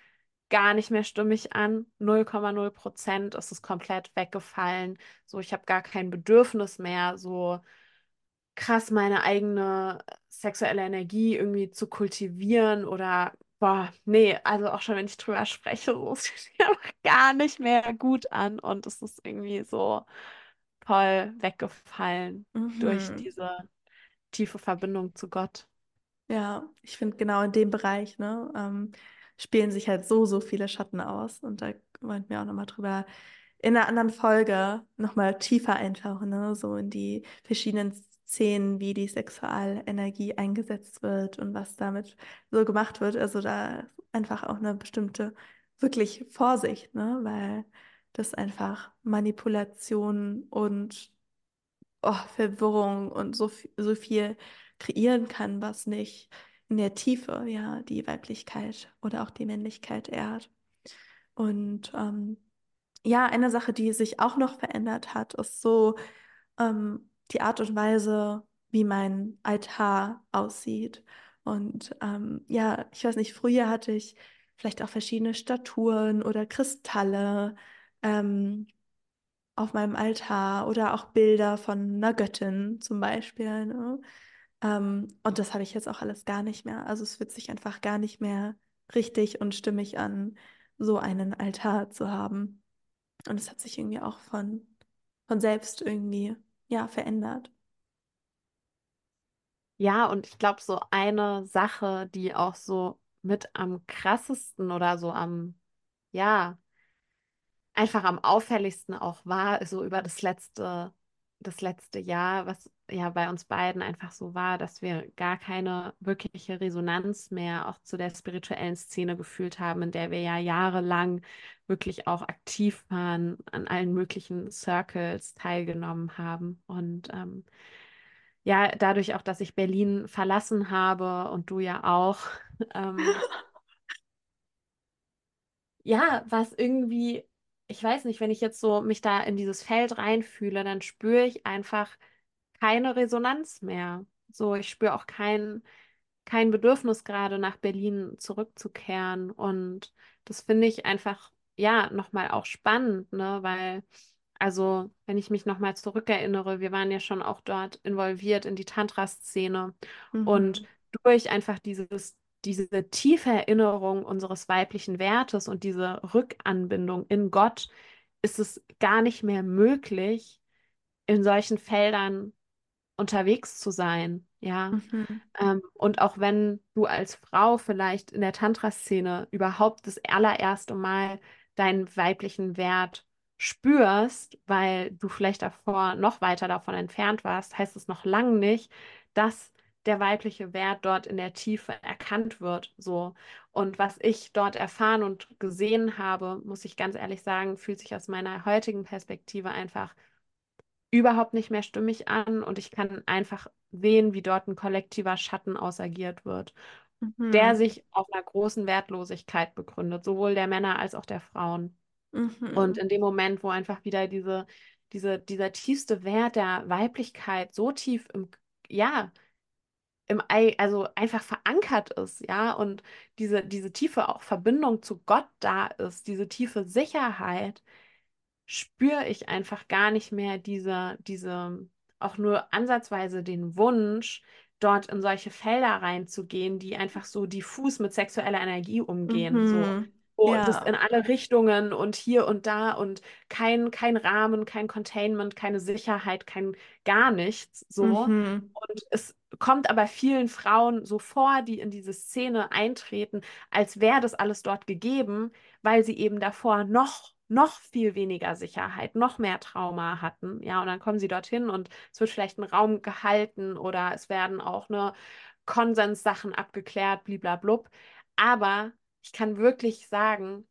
gar nicht mehr stimmig an. 0,0 Prozent ist es komplett weggefallen. So, ich habe gar kein Bedürfnis mehr, so krass meine eigene sexuelle Energie irgendwie zu kultivieren oder boah, nee, also auch schon wenn ich drüber spreche, so, es fühlt sich einfach gar nicht mehr gut an und es ist irgendwie so voll weggefallen durch Mhm. diese tiefe Verbindung zu Gott. Ja, ich finde genau in dem Bereich, ne, ähm, spielen sich halt so, so viele Schatten aus. Und da wollten wir auch nochmal drüber in einer anderen Folge nochmal tiefer eintauchen, ne, so in die verschiedenen Szenen, wie die Sexualenergie eingesetzt wird und was damit so gemacht wird. Also da einfach auch eine bestimmte wirklich Vorsicht, ne? Weil das einfach Manipulation und oh, Verwirrung und so, so viel kreieren kann, was nicht in der Tiefe ja die Weiblichkeit oder auch die Männlichkeit ehrt. Und ähm, ja, eine Sache, die sich auch noch verändert hat, ist so ähm, die Art und Weise, wie mein Altar aussieht. Und ähm, ja, ich weiß nicht, früher hatte ich vielleicht auch verschiedene Statuen oder Kristalle ähm, auf meinem Altar oder auch Bilder von einer Göttin zum Beispiel. Ne? Ähm, und das habe ich jetzt auch alles gar nicht mehr. Also es fühlt sich einfach gar nicht mehr richtig und stimmig an, so einen Altar zu haben. Und es hat sich irgendwie auch von, von selbst irgendwie, ja, verändert. Ja, und ich glaube, so eine Sache, die auch so mit am krassesten oder so am, ja, einfach am auffälligsten auch war, so über das letzte, das letzte Jahr, was ja bei uns beiden einfach so war, dass wir gar keine wirkliche Resonanz mehr auch zu der spirituellen Szene gefühlt haben, in der wir ja jahrelang wirklich auch aktiv waren, an allen möglichen Circles teilgenommen haben. Und ähm, ja, dadurch auch, dass ich Berlin verlassen habe und du ja auch, ähm, ja, was irgendwie ich weiß nicht, wenn ich jetzt so mich da in dieses Feld reinfühle, dann spüre ich einfach keine Resonanz mehr. So, ich spüre auch kein, kein Bedürfnis gerade nach Berlin zurückzukehren. Und das finde ich einfach, ja, nochmal auch spannend, ne? Weil, also, wenn ich mich nochmal zurückerinnere, wir waren ja schon auch dort involviert in die Tantra-Szene und Mhm. durch einfach dieses diese tiefe Erinnerung unseres weiblichen Wertes und diese Rückanbindung in Gott ist es gar nicht mehr möglich, in solchen Feldern unterwegs zu sein. Ja. Mhm. Ähm, und auch wenn du als Frau vielleicht in der Tantra-Szene überhaupt das allererste Mal deinen weiblichen Wert spürst, weil du vielleicht davor noch weiter davon entfernt warst, heißt es noch lange nicht, dass der weibliche Wert dort in der Tiefe erkannt wird. So. Und was ich dort erfahren und gesehen habe, muss ich ganz ehrlich sagen, fühlt sich aus meiner heutigen Perspektive einfach überhaupt nicht mehr stimmig an und ich kann einfach sehen, wie dort ein kollektiver Schatten ausagiert wird, der Mhm. sich auf einer großen Wertlosigkeit begründet, sowohl der Männer als auch der Frauen. Und Mhm. in dem Moment, wo einfach wieder diese, diese, dieser tiefste Wert der Weiblichkeit so tief im, ja, im Ei, also einfach verankert ist, ja, und diese, diese tiefe auch Verbindung zu Gott da ist, diese tiefe Sicherheit, spüre ich einfach gar nicht mehr diese, diese, auch nur ansatzweise den Wunsch, dort in solche Felder reinzugehen, die einfach so diffus mit sexueller Energie umgehen, so. Mhm. So, das in Ja. alle Richtungen und hier und da und kein, kein Rahmen, kein Containment, keine Sicherheit, kein gar nichts, so. Mhm. Und es kommt aber vielen Frauen so vor, die in diese Szene eintreten, als wäre das alles dort gegeben, weil sie eben davor noch, noch viel weniger Sicherheit, noch mehr Trauma hatten. Ja, und dann kommen sie dorthin und es wird vielleicht ein Raum gehalten oder es werden auch eine Konsenssachen abgeklärt, bliblablub. Aber ich kann wirklich sagen,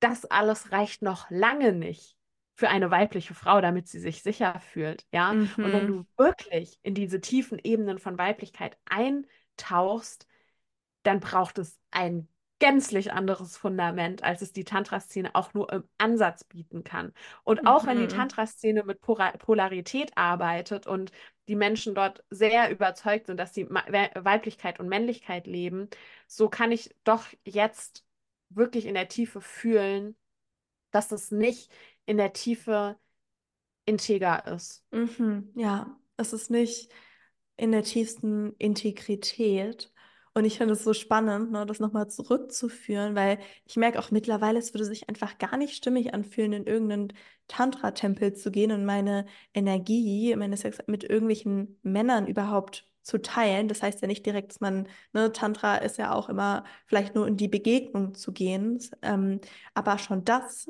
das alles reicht noch lange nicht für eine weibliche Frau, damit sie sich sicher fühlt, ja? Und wenn Mhm. du wirklich in diese tiefen Ebenen von Weiblichkeit eintauchst, dann braucht es ein gänzlich anderes Fundament, als es die Tantra-Szene auch nur im Ansatz bieten kann. Und auch wenn die Mhm. Tantra-Szene mit Polarität arbeitet und die Menschen dort sehr überzeugt sind, dass sie Weiblichkeit und Männlichkeit leben, so kann ich doch jetzt wirklich in der Tiefe fühlen, dass es nicht in der Tiefe integer ist. Mhm. Ja, es ist nicht in der tiefsten Integrität. Und ich finde es so spannend, ne, das nochmal zurückzuführen, weil ich merke auch mittlerweile, es würde sich einfach gar nicht stimmig anfühlen, in irgendeinen Tantra-Tempel zu gehen und meine Energie, meine Sex mit irgendwelchen Männern überhaupt zu teilen. Das heißt ja nicht direkt, dass man, ne, Tantra ist ja auch immer vielleicht nur in die Begegnung zu gehen. Ähm, aber schon das.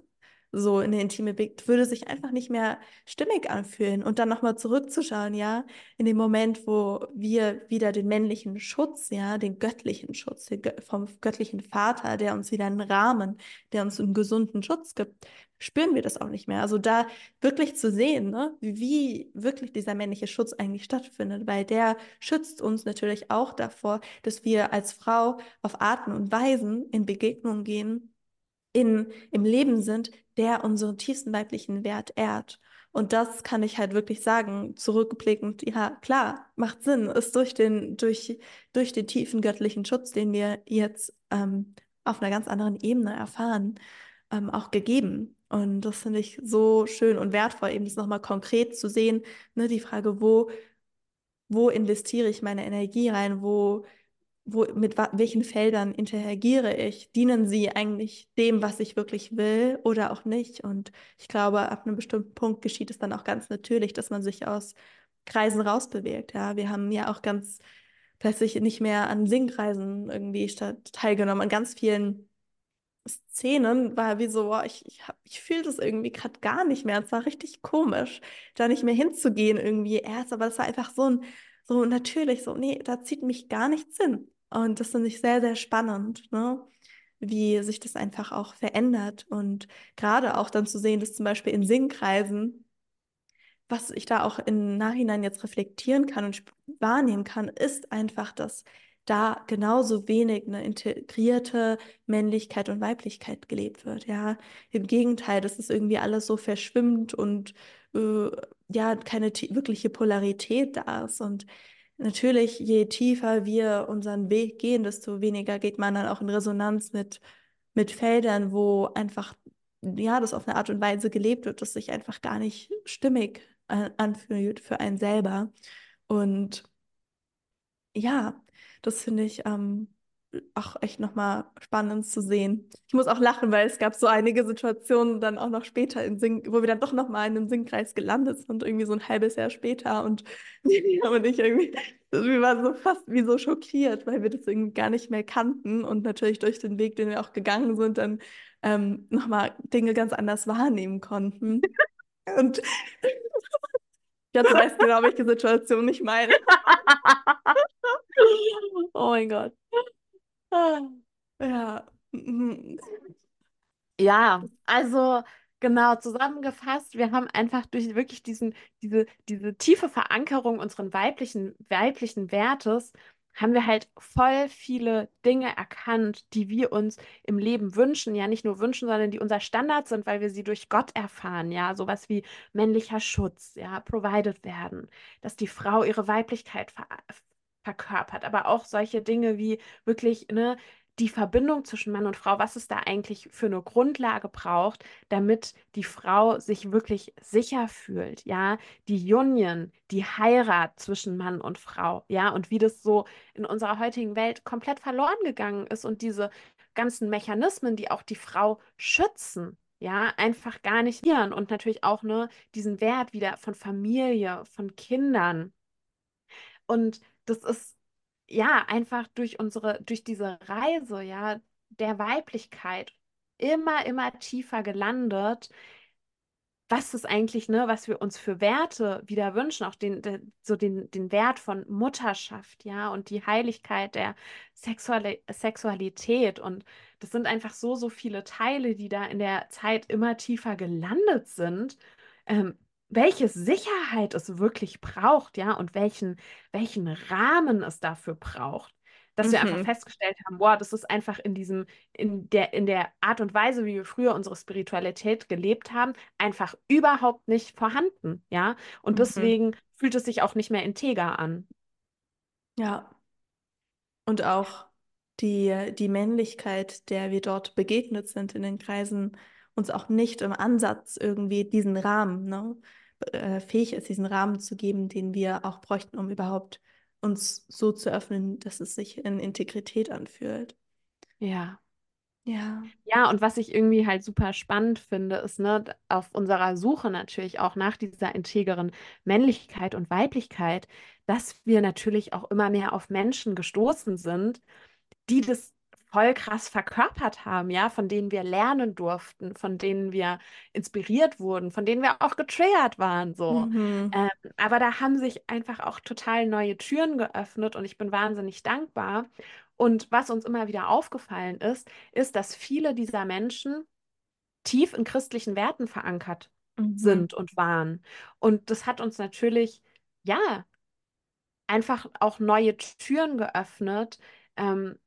So in der Intime bewegt, würde sich einfach nicht mehr stimmig anfühlen. Und dann nochmal zurückzuschauen, ja, in dem Moment, wo wir wieder den männlichen Schutz, ja, den göttlichen Schutz vom göttlichen Vater, der uns wieder einen Rahmen, der uns einen gesunden Schutz gibt, spüren wir das auch nicht mehr. Also da wirklich zu sehen, ne, wie wirklich dieser männliche Schutz eigentlich stattfindet, weil der schützt uns natürlich auch davor, dass wir als Frau auf Arten und Weisen in Begegnungen gehen, in, im Leben sind, der unseren tiefsten weiblichen Wert ehrt. Und das kann ich halt wirklich sagen, zurückblickend, ja, klar, macht Sinn, ist durch den, durch, durch den tiefen göttlichen Schutz, den wir jetzt ähm, auf einer ganz anderen Ebene erfahren, ähm, auch gegeben. Und das finde ich so schön und wertvoll, eben das nochmal konkret zu sehen, ne, die Frage, wo, wo investiere ich meine Energie rein, wo wo, mit welchen Feldern interagiere ich? Dienen sie eigentlich dem, was ich wirklich will oder auch nicht? Und ich glaube, ab einem bestimmten Punkt geschieht es dann auch ganz natürlich, dass man sich aus Kreisen rausbewegt. Ja, wir haben ja auch ganz plötzlich nicht mehr an Singkreisen irgendwie statt teilgenommen, an ganz vielen Szenen war wie so, boah, ich, ich, ich fühle das irgendwie gerade gar nicht mehr. Es war richtig komisch, da nicht mehr hinzugehen irgendwie erst, aber das war einfach so ein, so natürlich, so, nee, da zieht mich gar nichts hin. Und das finde ich sehr, sehr spannend, ne? wie sich das einfach auch verändert. Und gerade auch dann zu sehen, dass zum Beispiel in Singkreisen, was ich da auch im Nachhinein jetzt reflektieren kann und wahrnehmen kann, ist einfach, dass da genauso wenig eine integrierte Männlichkeit und Weiblichkeit gelebt wird. Ja, im Gegenteil, das ist irgendwie alles so verschwimmt und äh, ja, keine wirkliche Polarität da ist. Und natürlich, je tiefer wir unseren Weg gehen, desto weniger geht man dann auch in Resonanz mit, mit Feldern, wo einfach, ja, das auf eine Art und Weise gelebt wird, das sich einfach gar nicht stimmig anfühlt für einen selber. Und ja, das finde ich ähm, auch echt nochmal spannend zu sehen. Ich muss auch lachen, weil es gab so einige Situationen dann auch noch später in Sing, wo wir dann doch nochmal in einem Singkreis gelandet sind, irgendwie so ein halbes Jahr später und, und ich irgendwie, wir waren so fast wie so schockiert, weil wir das irgendwie gar nicht mehr kannten und natürlich durch den Weg, den wir auch gegangen sind, dann ähm, nochmal Dinge ganz anders wahrnehmen konnten. Und ja, du weißt genau, welche Situation ich meine. oh mein Gott. Ja. Ja, also genau zusammengefasst, wir haben einfach durch wirklich diesen, diese, diese tiefe Verankerung unseren weiblichen, weiblichen Wertes, haben wir halt voll viele Dinge erkannt, die wir uns im Leben wünschen. Ja, nicht nur wünschen, sondern die unser Standard sind, weil wir sie durch Gott erfahren. Ja, sowas wie männlicher Schutz, ja, provided werden, dass die Frau ihre Weiblichkeit ver verkörpert, aber auch solche Dinge wie wirklich, ne, die Verbindung zwischen Mann und Frau, was es da eigentlich für eine Grundlage braucht, damit die Frau sich wirklich sicher fühlt, ja, die Union, die Heirat zwischen Mann und Frau, ja, und wie das so in unserer heutigen Welt komplett verloren gegangen ist und diese ganzen Mechanismen, die auch die Frau schützen, ja, einfach gar nicht hier und natürlich auch ne, diesen Wert wieder von Familie, von Kindern. Und das ist ja, einfach durch unsere, durch diese Reise, ja, der Weiblichkeit immer, immer tiefer gelandet, was ist eigentlich, ne, was wir uns für Werte wieder wünschen, auch den, den, so den, den Wert von Mutterschaft, ja, und die Heiligkeit der Sexuali Sexualität. Und das sind einfach so, so viele Teile, die da in der Zeit immer tiefer gelandet sind. Ähm, welche Sicherheit es wirklich braucht, ja, und welchen, welchen Rahmen es dafür braucht. Dass mhm. wir einfach mhm. festgestellt haben, boah, das ist einfach in diesem, in der, in der Art und Weise, wie wir früher unsere Spiritualität gelebt haben, einfach überhaupt nicht vorhanden, ja. Und mhm. deswegen fühlt es sich auch nicht mehr integer an. Ja. Und auch die, die Männlichkeit, der wir dort begegnet sind in den Kreisen, uns auch nicht im Ansatz irgendwie diesen Rahmen, ne? Äh, fähig ist, diesen Rahmen zu geben, den wir auch bräuchten, um überhaupt uns so zu öffnen, dass es sich in Integrität anfühlt. Ja. Ja. Ja, und was ich irgendwie halt super spannend finde, ist, ne, auf unserer Suche natürlich auch nach dieser integeren Männlichkeit und Weiblichkeit, dass wir natürlich auch immer mehr auf Menschen gestoßen sind, die das voll krass verkörpert haben, ja, von denen wir lernen durften, von denen wir inspiriert wurden, von denen wir auch getriggert waren, so. Mhm. Ähm, aber da haben sich einfach auch total neue Türen geöffnet und ich bin wahnsinnig dankbar. Und was uns immer wieder aufgefallen ist, ist, dass viele dieser Menschen tief in christlichen Werten verankert Mhm. sind und waren. Und das hat uns natürlich, ja, einfach auch neue Türen geöffnet, ähm,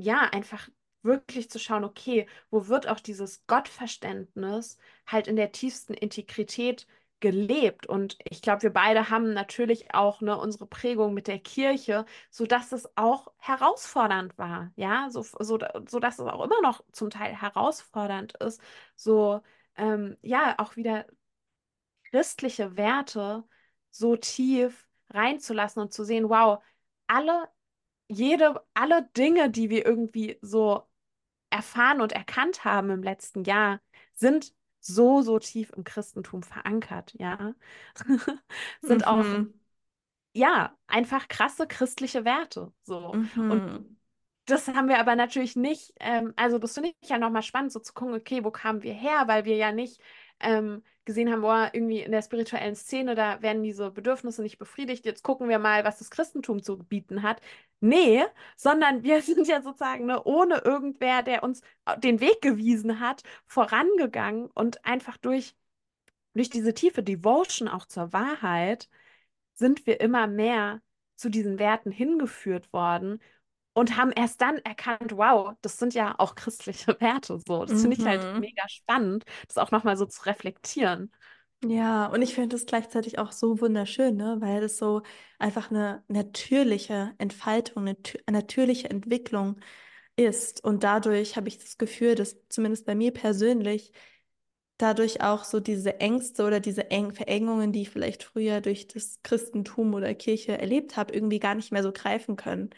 ja, einfach wirklich zu schauen, okay, wo wird auch dieses Gottverständnis halt in der tiefsten Integrität gelebt? Und ich glaube, wir beide haben natürlich auch ne, unsere Prägung mit der Kirche, sodass es auch herausfordernd war, ja, so, so, so dass es auch immer noch zum Teil herausfordernd ist, so, ähm, ja, auch wieder christliche Werte so tief reinzulassen und zu sehen, wow, alle jede, alle Dinge, die wir irgendwie so erfahren und erkannt haben im letzten Jahr, sind so, so tief im Christentum verankert, ja. Sind auch, Mhm. ja, einfach krasse christliche Werte, so. Und Mhm. das haben wir aber natürlich nicht, ähm, also das finde ich ja nochmal spannend, so zu gucken, okay, wo kamen wir her, weil wir ja nicht ähm, gesehen haben, boah, irgendwie in der spirituellen Szene, da werden diese Bedürfnisse nicht befriedigt, jetzt gucken wir mal, was das Christentum zu bieten hat. Nee, sondern wir sind ja sozusagen ne, ohne irgendwer, der uns den Weg gewiesen hat, vorangegangen und einfach durch, durch diese tiefe Devotion auch zur Wahrheit sind wir immer mehr zu diesen Werten hingeführt worden und haben erst dann erkannt, wow, das sind ja auch christliche Werte. So, das finde ich halt Mhm. mega spannend, das auch nochmal so zu reflektieren. Ja, und ich finde es gleichzeitig auch so wunderschön, ne? Weil es so einfach eine natürliche Entfaltung, eine tü- natürliche Entwicklung ist. Und dadurch habe ich das Gefühl, dass zumindest bei mir persönlich dadurch auch so diese Ängste oder diese Eng Verengungen, die ich vielleicht früher durch das Christentum oder Kirche erlebt habe, irgendwie gar nicht mehr so greifen können,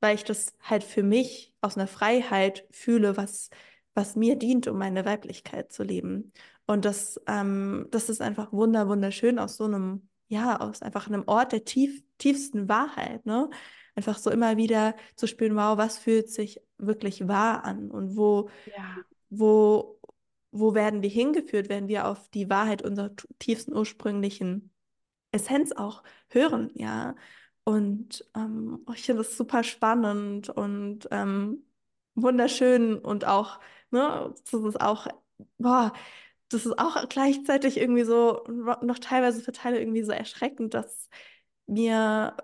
weil ich das halt für mich aus einer Freiheit fühle, was, was mir dient, um meine Weiblichkeit zu leben. Und das, ähm, das ist einfach wunder, wunderschön aus so einem, ja, aus einfach einem Ort der tief, tiefsten Wahrheit, ne? Einfach so immer wieder zu spüren, wow, was fühlt sich wirklich wahr an und wo Ja. wo, wo werden wir hingeführt, wenn wir auf die Wahrheit unserer tiefsten ursprünglichen Essenz auch hören, ja. Und ähm, ich finde das super spannend und ähm, wunderschön und auch, ne, das ist auch, boah, das ist auch gleichzeitig irgendwie so, noch teilweise für Teile irgendwie so erschreckend, dass mir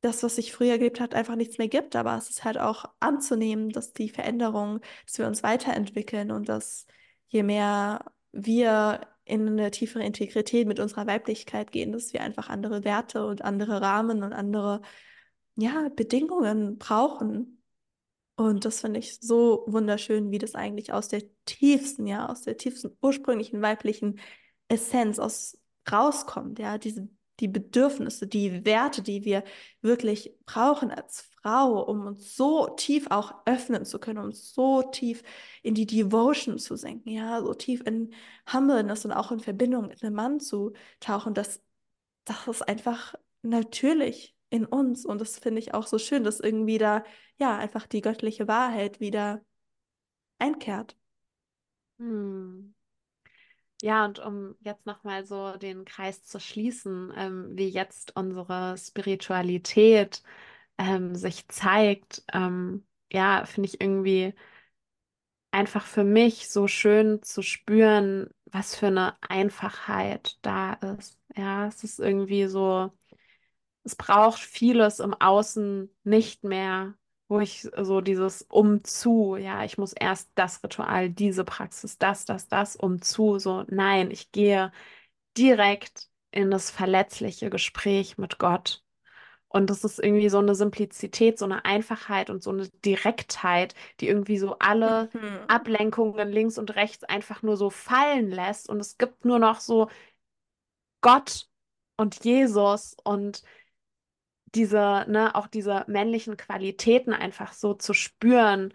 das, was sich früher gelebt hat, einfach nichts mehr gibt. Aber es ist halt auch anzunehmen, dass die Veränderung, dass wir uns weiterentwickeln und dass je mehr wir in eine tiefere Integrität mit unserer Weiblichkeit gehen, dass wir einfach andere Werte und andere Rahmen und andere, ja, Bedingungen brauchen. Und das finde ich so wunderschön, wie das eigentlich aus der tiefsten, ja, aus der tiefsten ursprünglichen weiblichen Essenz aus rauskommt, ja, diese die Bedürfnisse, die Werte, die wir wirklich brauchen als Frau, um uns so tief auch öffnen zu können, um so tief in die Devotion zu senken, ja, so tief in Humbleness und auch in Verbindung mit einem Mann zu tauchen, das, das ist einfach natürlich in uns und das finde ich auch so schön, dass irgendwie da ja, einfach die göttliche Wahrheit wieder einkehrt. Hm. Ja, und um jetzt nochmal so den Kreis zu schließen, ähm, wie jetzt unsere Spiritualität ähm, sich zeigt, ähm, ja, finde ich irgendwie einfach für mich so schön zu spüren, was für eine Einfachheit da ist. Ja, es ist irgendwie so, es braucht vieles im Außen nicht mehr, wo ich so dieses Umzu, ja, ich muss erst das Ritual, diese Praxis, das, das, das, umzu, so, nein, ich gehe direkt in das verletzliche Gespräch mit Gott. Und das ist irgendwie so eine Simplizität, so eine Einfachheit und so eine Direktheit, die irgendwie so alle Mhm. Ablenkungen links und rechts einfach nur so fallen lässt. Und es gibt nur noch so Gott und Jesus und diese, ne, auch diese männlichen Qualitäten einfach so zu spüren.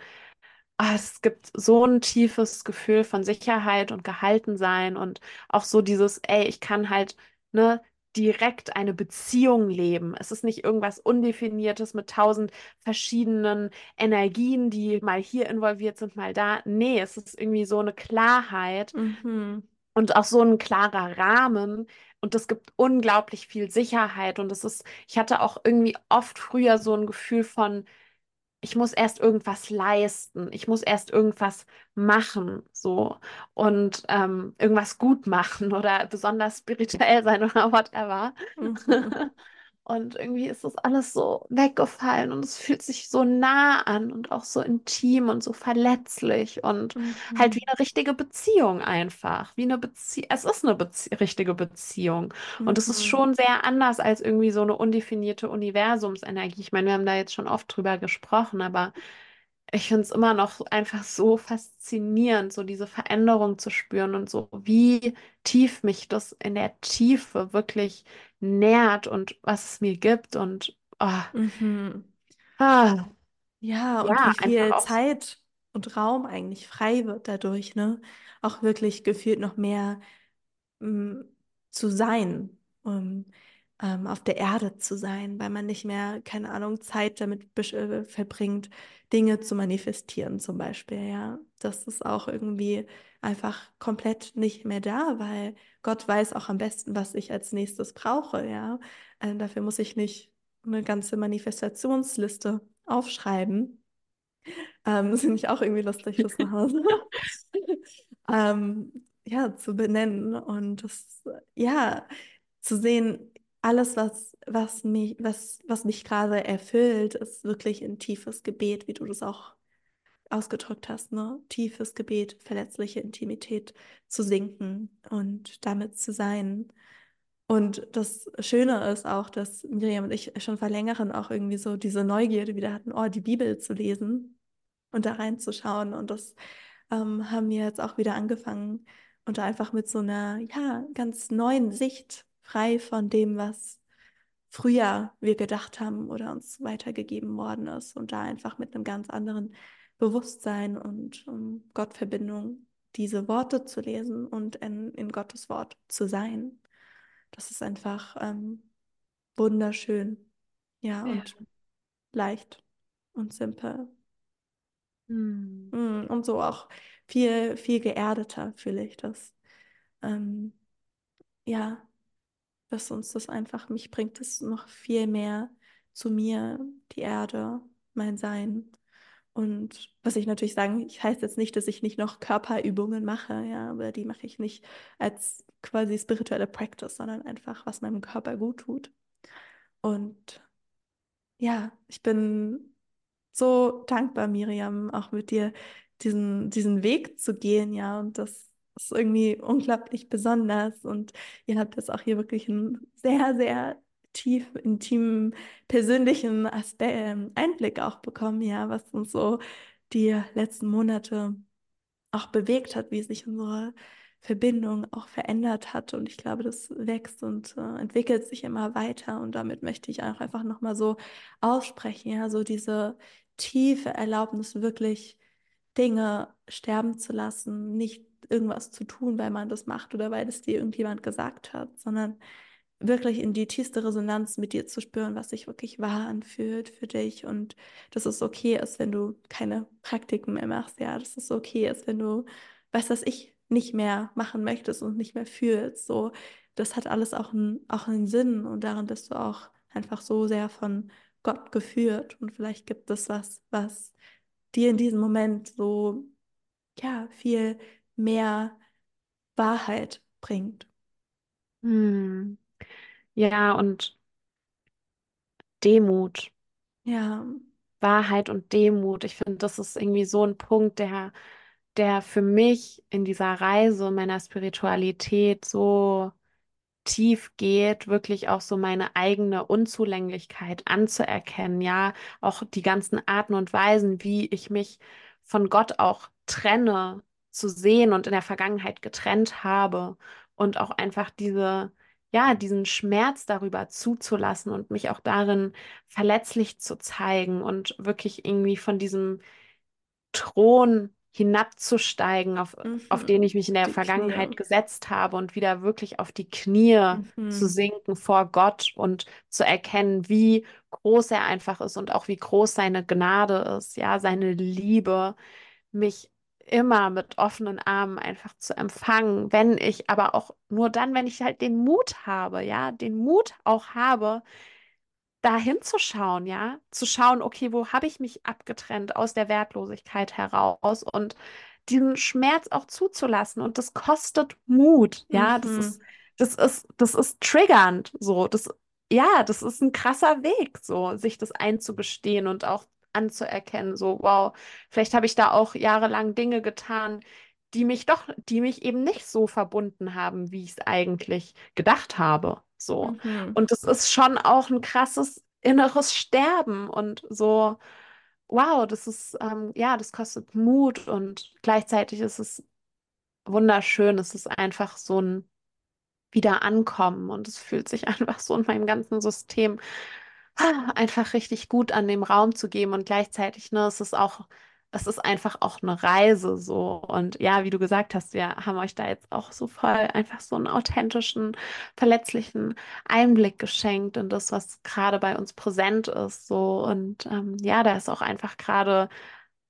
Ah, es gibt so ein tiefes Gefühl von Sicherheit und Gehaltensein und auch so dieses, ey, ich kann halt, ne, direkt eine Beziehung leben. Es ist nicht irgendwas Undefiniertes mit tausend verschiedenen Energien, die mal hier involviert sind, mal da. Nee, es ist irgendwie so eine Klarheit Mhm. und auch so ein klarer Rahmen. Und das gibt unglaublich viel Sicherheit. Und es ist, ich hatte auch irgendwie oft früher so ein Gefühl von, ich muss erst irgendwas leisten, ich muss erst irgendwas machen, so und ähm, irgendwas gut machen oder besonders spirituell sein oder whatever. Mhm. Und irgendwie ist das alles so weggefallen und es fühlt sich so nah an und auch so intim und so verletzlich und halt wie Mhm. eine richtige Beziehung einfach. Wie eine Beziehung. Es ist eine Bezie richtige Beziehung. Und es ist Mhm. schon sehr anders als irgendwie so eine undefinierte Universumsenergie. Ich meine, wir haben da jetzt schon oft drüber gesprochen, aber ich finde es immer noch einfach so faszinierend, so diese Veränderung zu spüren und so, wie tief mich das in der Tiefe wirklich nährt und was es mir gibt und ah, Mhm. ah, Ja, und ja, wie viel. Zeit und Raum eigentlich frei wird dadurch, ne? Auch wirklich gefühlt noch mehr ähm, zu sein, um ähm, auf der Erde zu sein, weil man nicht mehr, keine Ahnung, Zeit damit äh, verbringt, Dinge zu manifestieren, zum Beispiel, ja. Das ist auch irgendwie einfach komplett nicht mehr da, weil Gott weiß auch am besten, was ich als nächstes brauche, ja. Ähm, dafür muss ich nicht eine ganze Manifestationsliste aufschreiben. Ähm, das finde ich auch irgendwie lustig, das nach Hause. ähm, ja, zu benennen und das, ja, zu sehen, alles, was, was mich, was, was mich gerade erfüllt, ist wirklich ein tiefes Gebet, wie du das auch ausgedrückt hast, ne? Tiefes Gebet, verletzliche Intimität zu sinken und damit zu sein. Und das Schöne ist auch, dass Miriam und ich schon vor längerem auch irgendwie so diese Neugierde wieder hatten, oh, die Bibel zu lesen und da reinzuschauen. Und das ähm, haben wir jetzt auch wieder angefangen und da einfach mit so einer, ja, ganz neuen Sicht, frei von dem, was früher wir gedacht haben oder uns weitergegeben worden ist und da einfach mit einem ganz anderen Bewusstsein und um, Gottverbindung diese Worte zu lesen und in, in Gottes Wort zu sein. Das ist einfach ähm, wunderschön, ja, Ja. und leicht und simpel. Hm. Mm, Und so auch viel, viel geerdeter fühle ich das. Ähm, ja, dass uns das einfach, mich bringt es noch viel mehr zu mir, die Erde, mein Sein. Und was ich natürlich sagen, ich heißt jetzt nicht, dass ich nicht noch Körperübungen mache, ja, aber die mache ich nicht als quasi spirituelle Practice, sondern einfach, was meinem Körper gut tut. Und ja, ich bin so dankbar, Miriam, auch mit dir diesen, diesen Weg zu gehen, ja. Und das ist irgendwie unglaublich besonders. Und ihr habt jetzt auch hier wirklich einen sehr, sehr tief, intimen, persönlichen Aspe ähm, Einblick auch bekommen, ja, was uns so die letzten Monate auch bewegt hat, wie sich unsere Verbindung auch verändert hat. Und ich glaube, das wächst und äh, entwickelt sich immer weiter. Und damit möchte ich auch einfach nochmal so aussprechen, ja, so diese tiefe Erlaubnis, wirklich Dinge sterben zu lassen, nicht irgendwas zu tun, weil man das macht oder weil es dir irgendjemand gesagt hat, sondern wirklich in die tiefste Resonanz mit dir zu spüren, was sich wirklich wahr anfühlt für dich und dass es okay ist, wenn du keine Praktiken mehr machst, ja, dass es okay ist, wenn du, weißt was ich nicht mehr machen möchtest und nicht mehr fühlst, so, das hat alles auch einen, auch einen Sinn und darin bist du auch einfach so sehr von Gott geführt und vielleicht gibt es was, was dir in diesem Moment so, ja, viel mehr Wahrheit bringt. Hm. Ja, und Demut, Ja, Wahrheit und Demut. Ich finde, das ist irgendwie so ein Punkt, der, der für mich in dieser Reise meiner Spiritualität so tief geht, wirklich auch so meine eigene Unzulänglichkeit anzuerkennen, ja, auch die ganzen Arten und Weisen, wie ich mich von Gott auch trenne, zu sehen und in der Vergangenheit getrennt habe und auch einfach diese, ja, diesen Schmerz darüber zuzulassen und mich auch darin verletzlich zu zeigen und wirklich irgendwie von diesem Thron hinabzusteigen, auf, Mhm. auf den ich mich in der Die Vergangenheit Knie. gesetzt habe und wieder wirklich auf die Knie zu Mhm. sinken vor Gott und zu erkennen, wie groß er einfach ist und auch wie groß seine Gnade ist, ja, seine Liebe, mich immer mit offenen Armen einfach zu empfangen, wenn ich aber auch nur dann, wenn ich halt den Mut habe, ja, den Mut auch habe, da hinzuschauen, ja, zu schauen, okay, wo habe ich mich abgetrennt aus der Wertlosigkeit heraus und diesen Schmerz auch zuzulassen und das kostet Mut, ja, das ist, Mhm. das ist, das ist triggernd, so, das, ja, das ist ein krasser Weg, so, sich das einzugestehen und auch anzuerkennen, so, wow, vielleicht habe ich da auch jahrelang Dinge getan, die mich doch, die mich eben nicht so verbunden haben, wie ich es eigentlich gedacht habe, so. Mhm. Und das ist schon auch ein krasses inneres Sterben und so, wow, das ist, ähm, ja, das kostet Mut und gleichzeitig ist es wunderschön. Es ist einfach so ein Wiederankommen und es fühlt sich einfach so in meinem ganzen System einfach richtig gut an dem Raum zu geben und gleichzeitig, ne, es ist auch, es ist einfach auch eine Reise so. Und ja, wie du gesagt hast, wir haben euch da jetzt auch so voll einfach so einen authentischen, verletzlichen Einblick geschenkt in das, was gerade bei uns präsent ist so. Und ähm, ja, da ist auch einfach gerade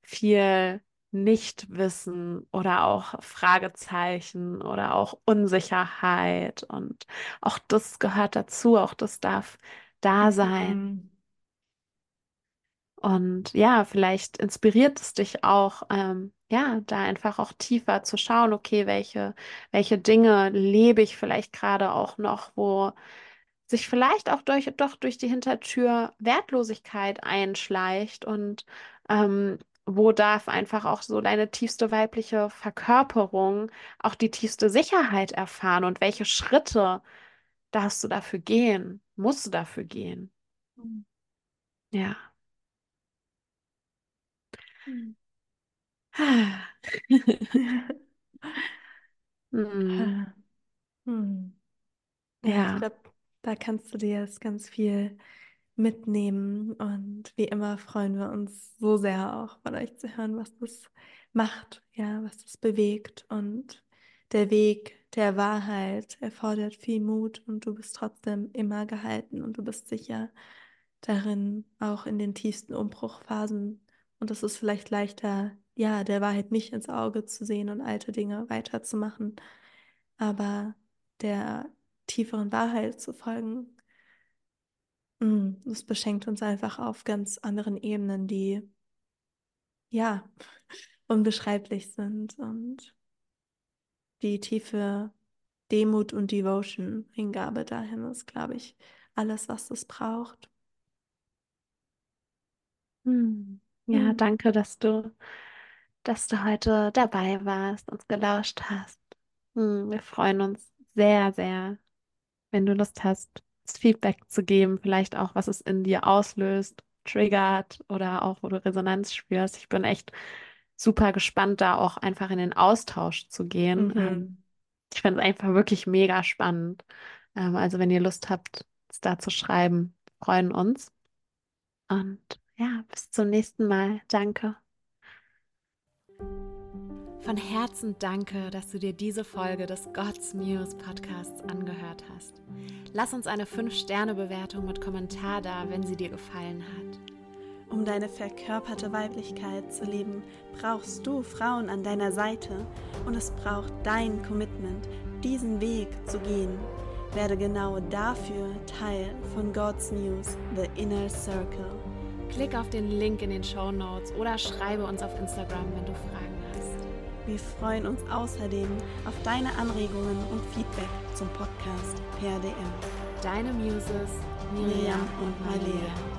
viel Nichtwissen oder auch Fragezeichen oder auch Unsicherheit. Und auch das gehört dazu, auch das darf da sein. Mhm. Und ja, vielleicht inspiriert es dich auch, ähm, ja, da einfach auch tiefer zu schauen, okay, welche, welche Dinge lebe ich vielleicht gerade auch noch, wo sich vielleicht auch durch, doch durch die Hintertür Wertlosigkeit einschleicht und ähm, wo darf einfach auch so deine tiefste weibliche Verkörperung auch die tiefste Sicherheit erfahren und welche Schritte darfst du dafür gehen, musst du dafür gehen. Ja. Mhm. Hm, Hm. Ja, ich glaube, da kannst du dir jetzt ganz viel mitnehmen. Und wie immer freuen wir uns so sehr auch von euch zu hören, was das macht, ja, was das bewegt. Und der Weg der Wahrheit erfordert viel Mut und du bist trotzdem immer gehalten und du bist sicher darin, auch in den tiefsten Umbruchphasen. Und es ist vielleicht leichter, ja, der Wahrheit nicht ins Auge zu sehen und alte Dinge weiterzumachen, aber der tieferen Wahrheit zu folgen. Mm, Es beschenkt uns einfach auf ganz anderen Ebenen, die ja unbeschreiblich sind und die tiefe Demut und Devotion, Hingabe dahin ist, glaube ich, alles, was es braucht. Hm. Ja, Mm, danke, dass du, dass du heute dabei warst, uns gelauscht hast. Hm, wir freuen uns sehr, sehr, wenn du Lust hast, das Feedback zu geben, vielleicht auch, was es in dir auslöst, triggert oder auch, wo du Resonanz spürst. Ich bin echt super gespannt, da auch einfach in den Austausch zu gehen. Ähm, Mhm. ich finde es einfach wirklich mega spannend. Ähm, also, wenn ihr Lust habt, es da zu schreiben, freuen uns. Und ja, bis zum nächsten Mal. Danke. Von Herzen danke, dass du dir diese Folge des God's Muse Podcasts angehört hast. Lass uns eine 5-Sterne-Bewertung mit Kommentar da, wenn sie dir gefallen hat. Um deine verkörperte Weiblichkeit zu leben, brauchst du Frauen an deiner Seite und es braucht dein Commitment, diesen Weg zu gehen. Werde genau dafür Teil von God's News, The Inner Circle. Klick auf den Link in den Show Notes oder schreibe uns auf Instagram, wenn du Fragen hast. Wir freuen uns außerdem auf deine Anregungen und Feedback zum Podcast per DM. Deine Muses, Miriam, Miriam und. Malia.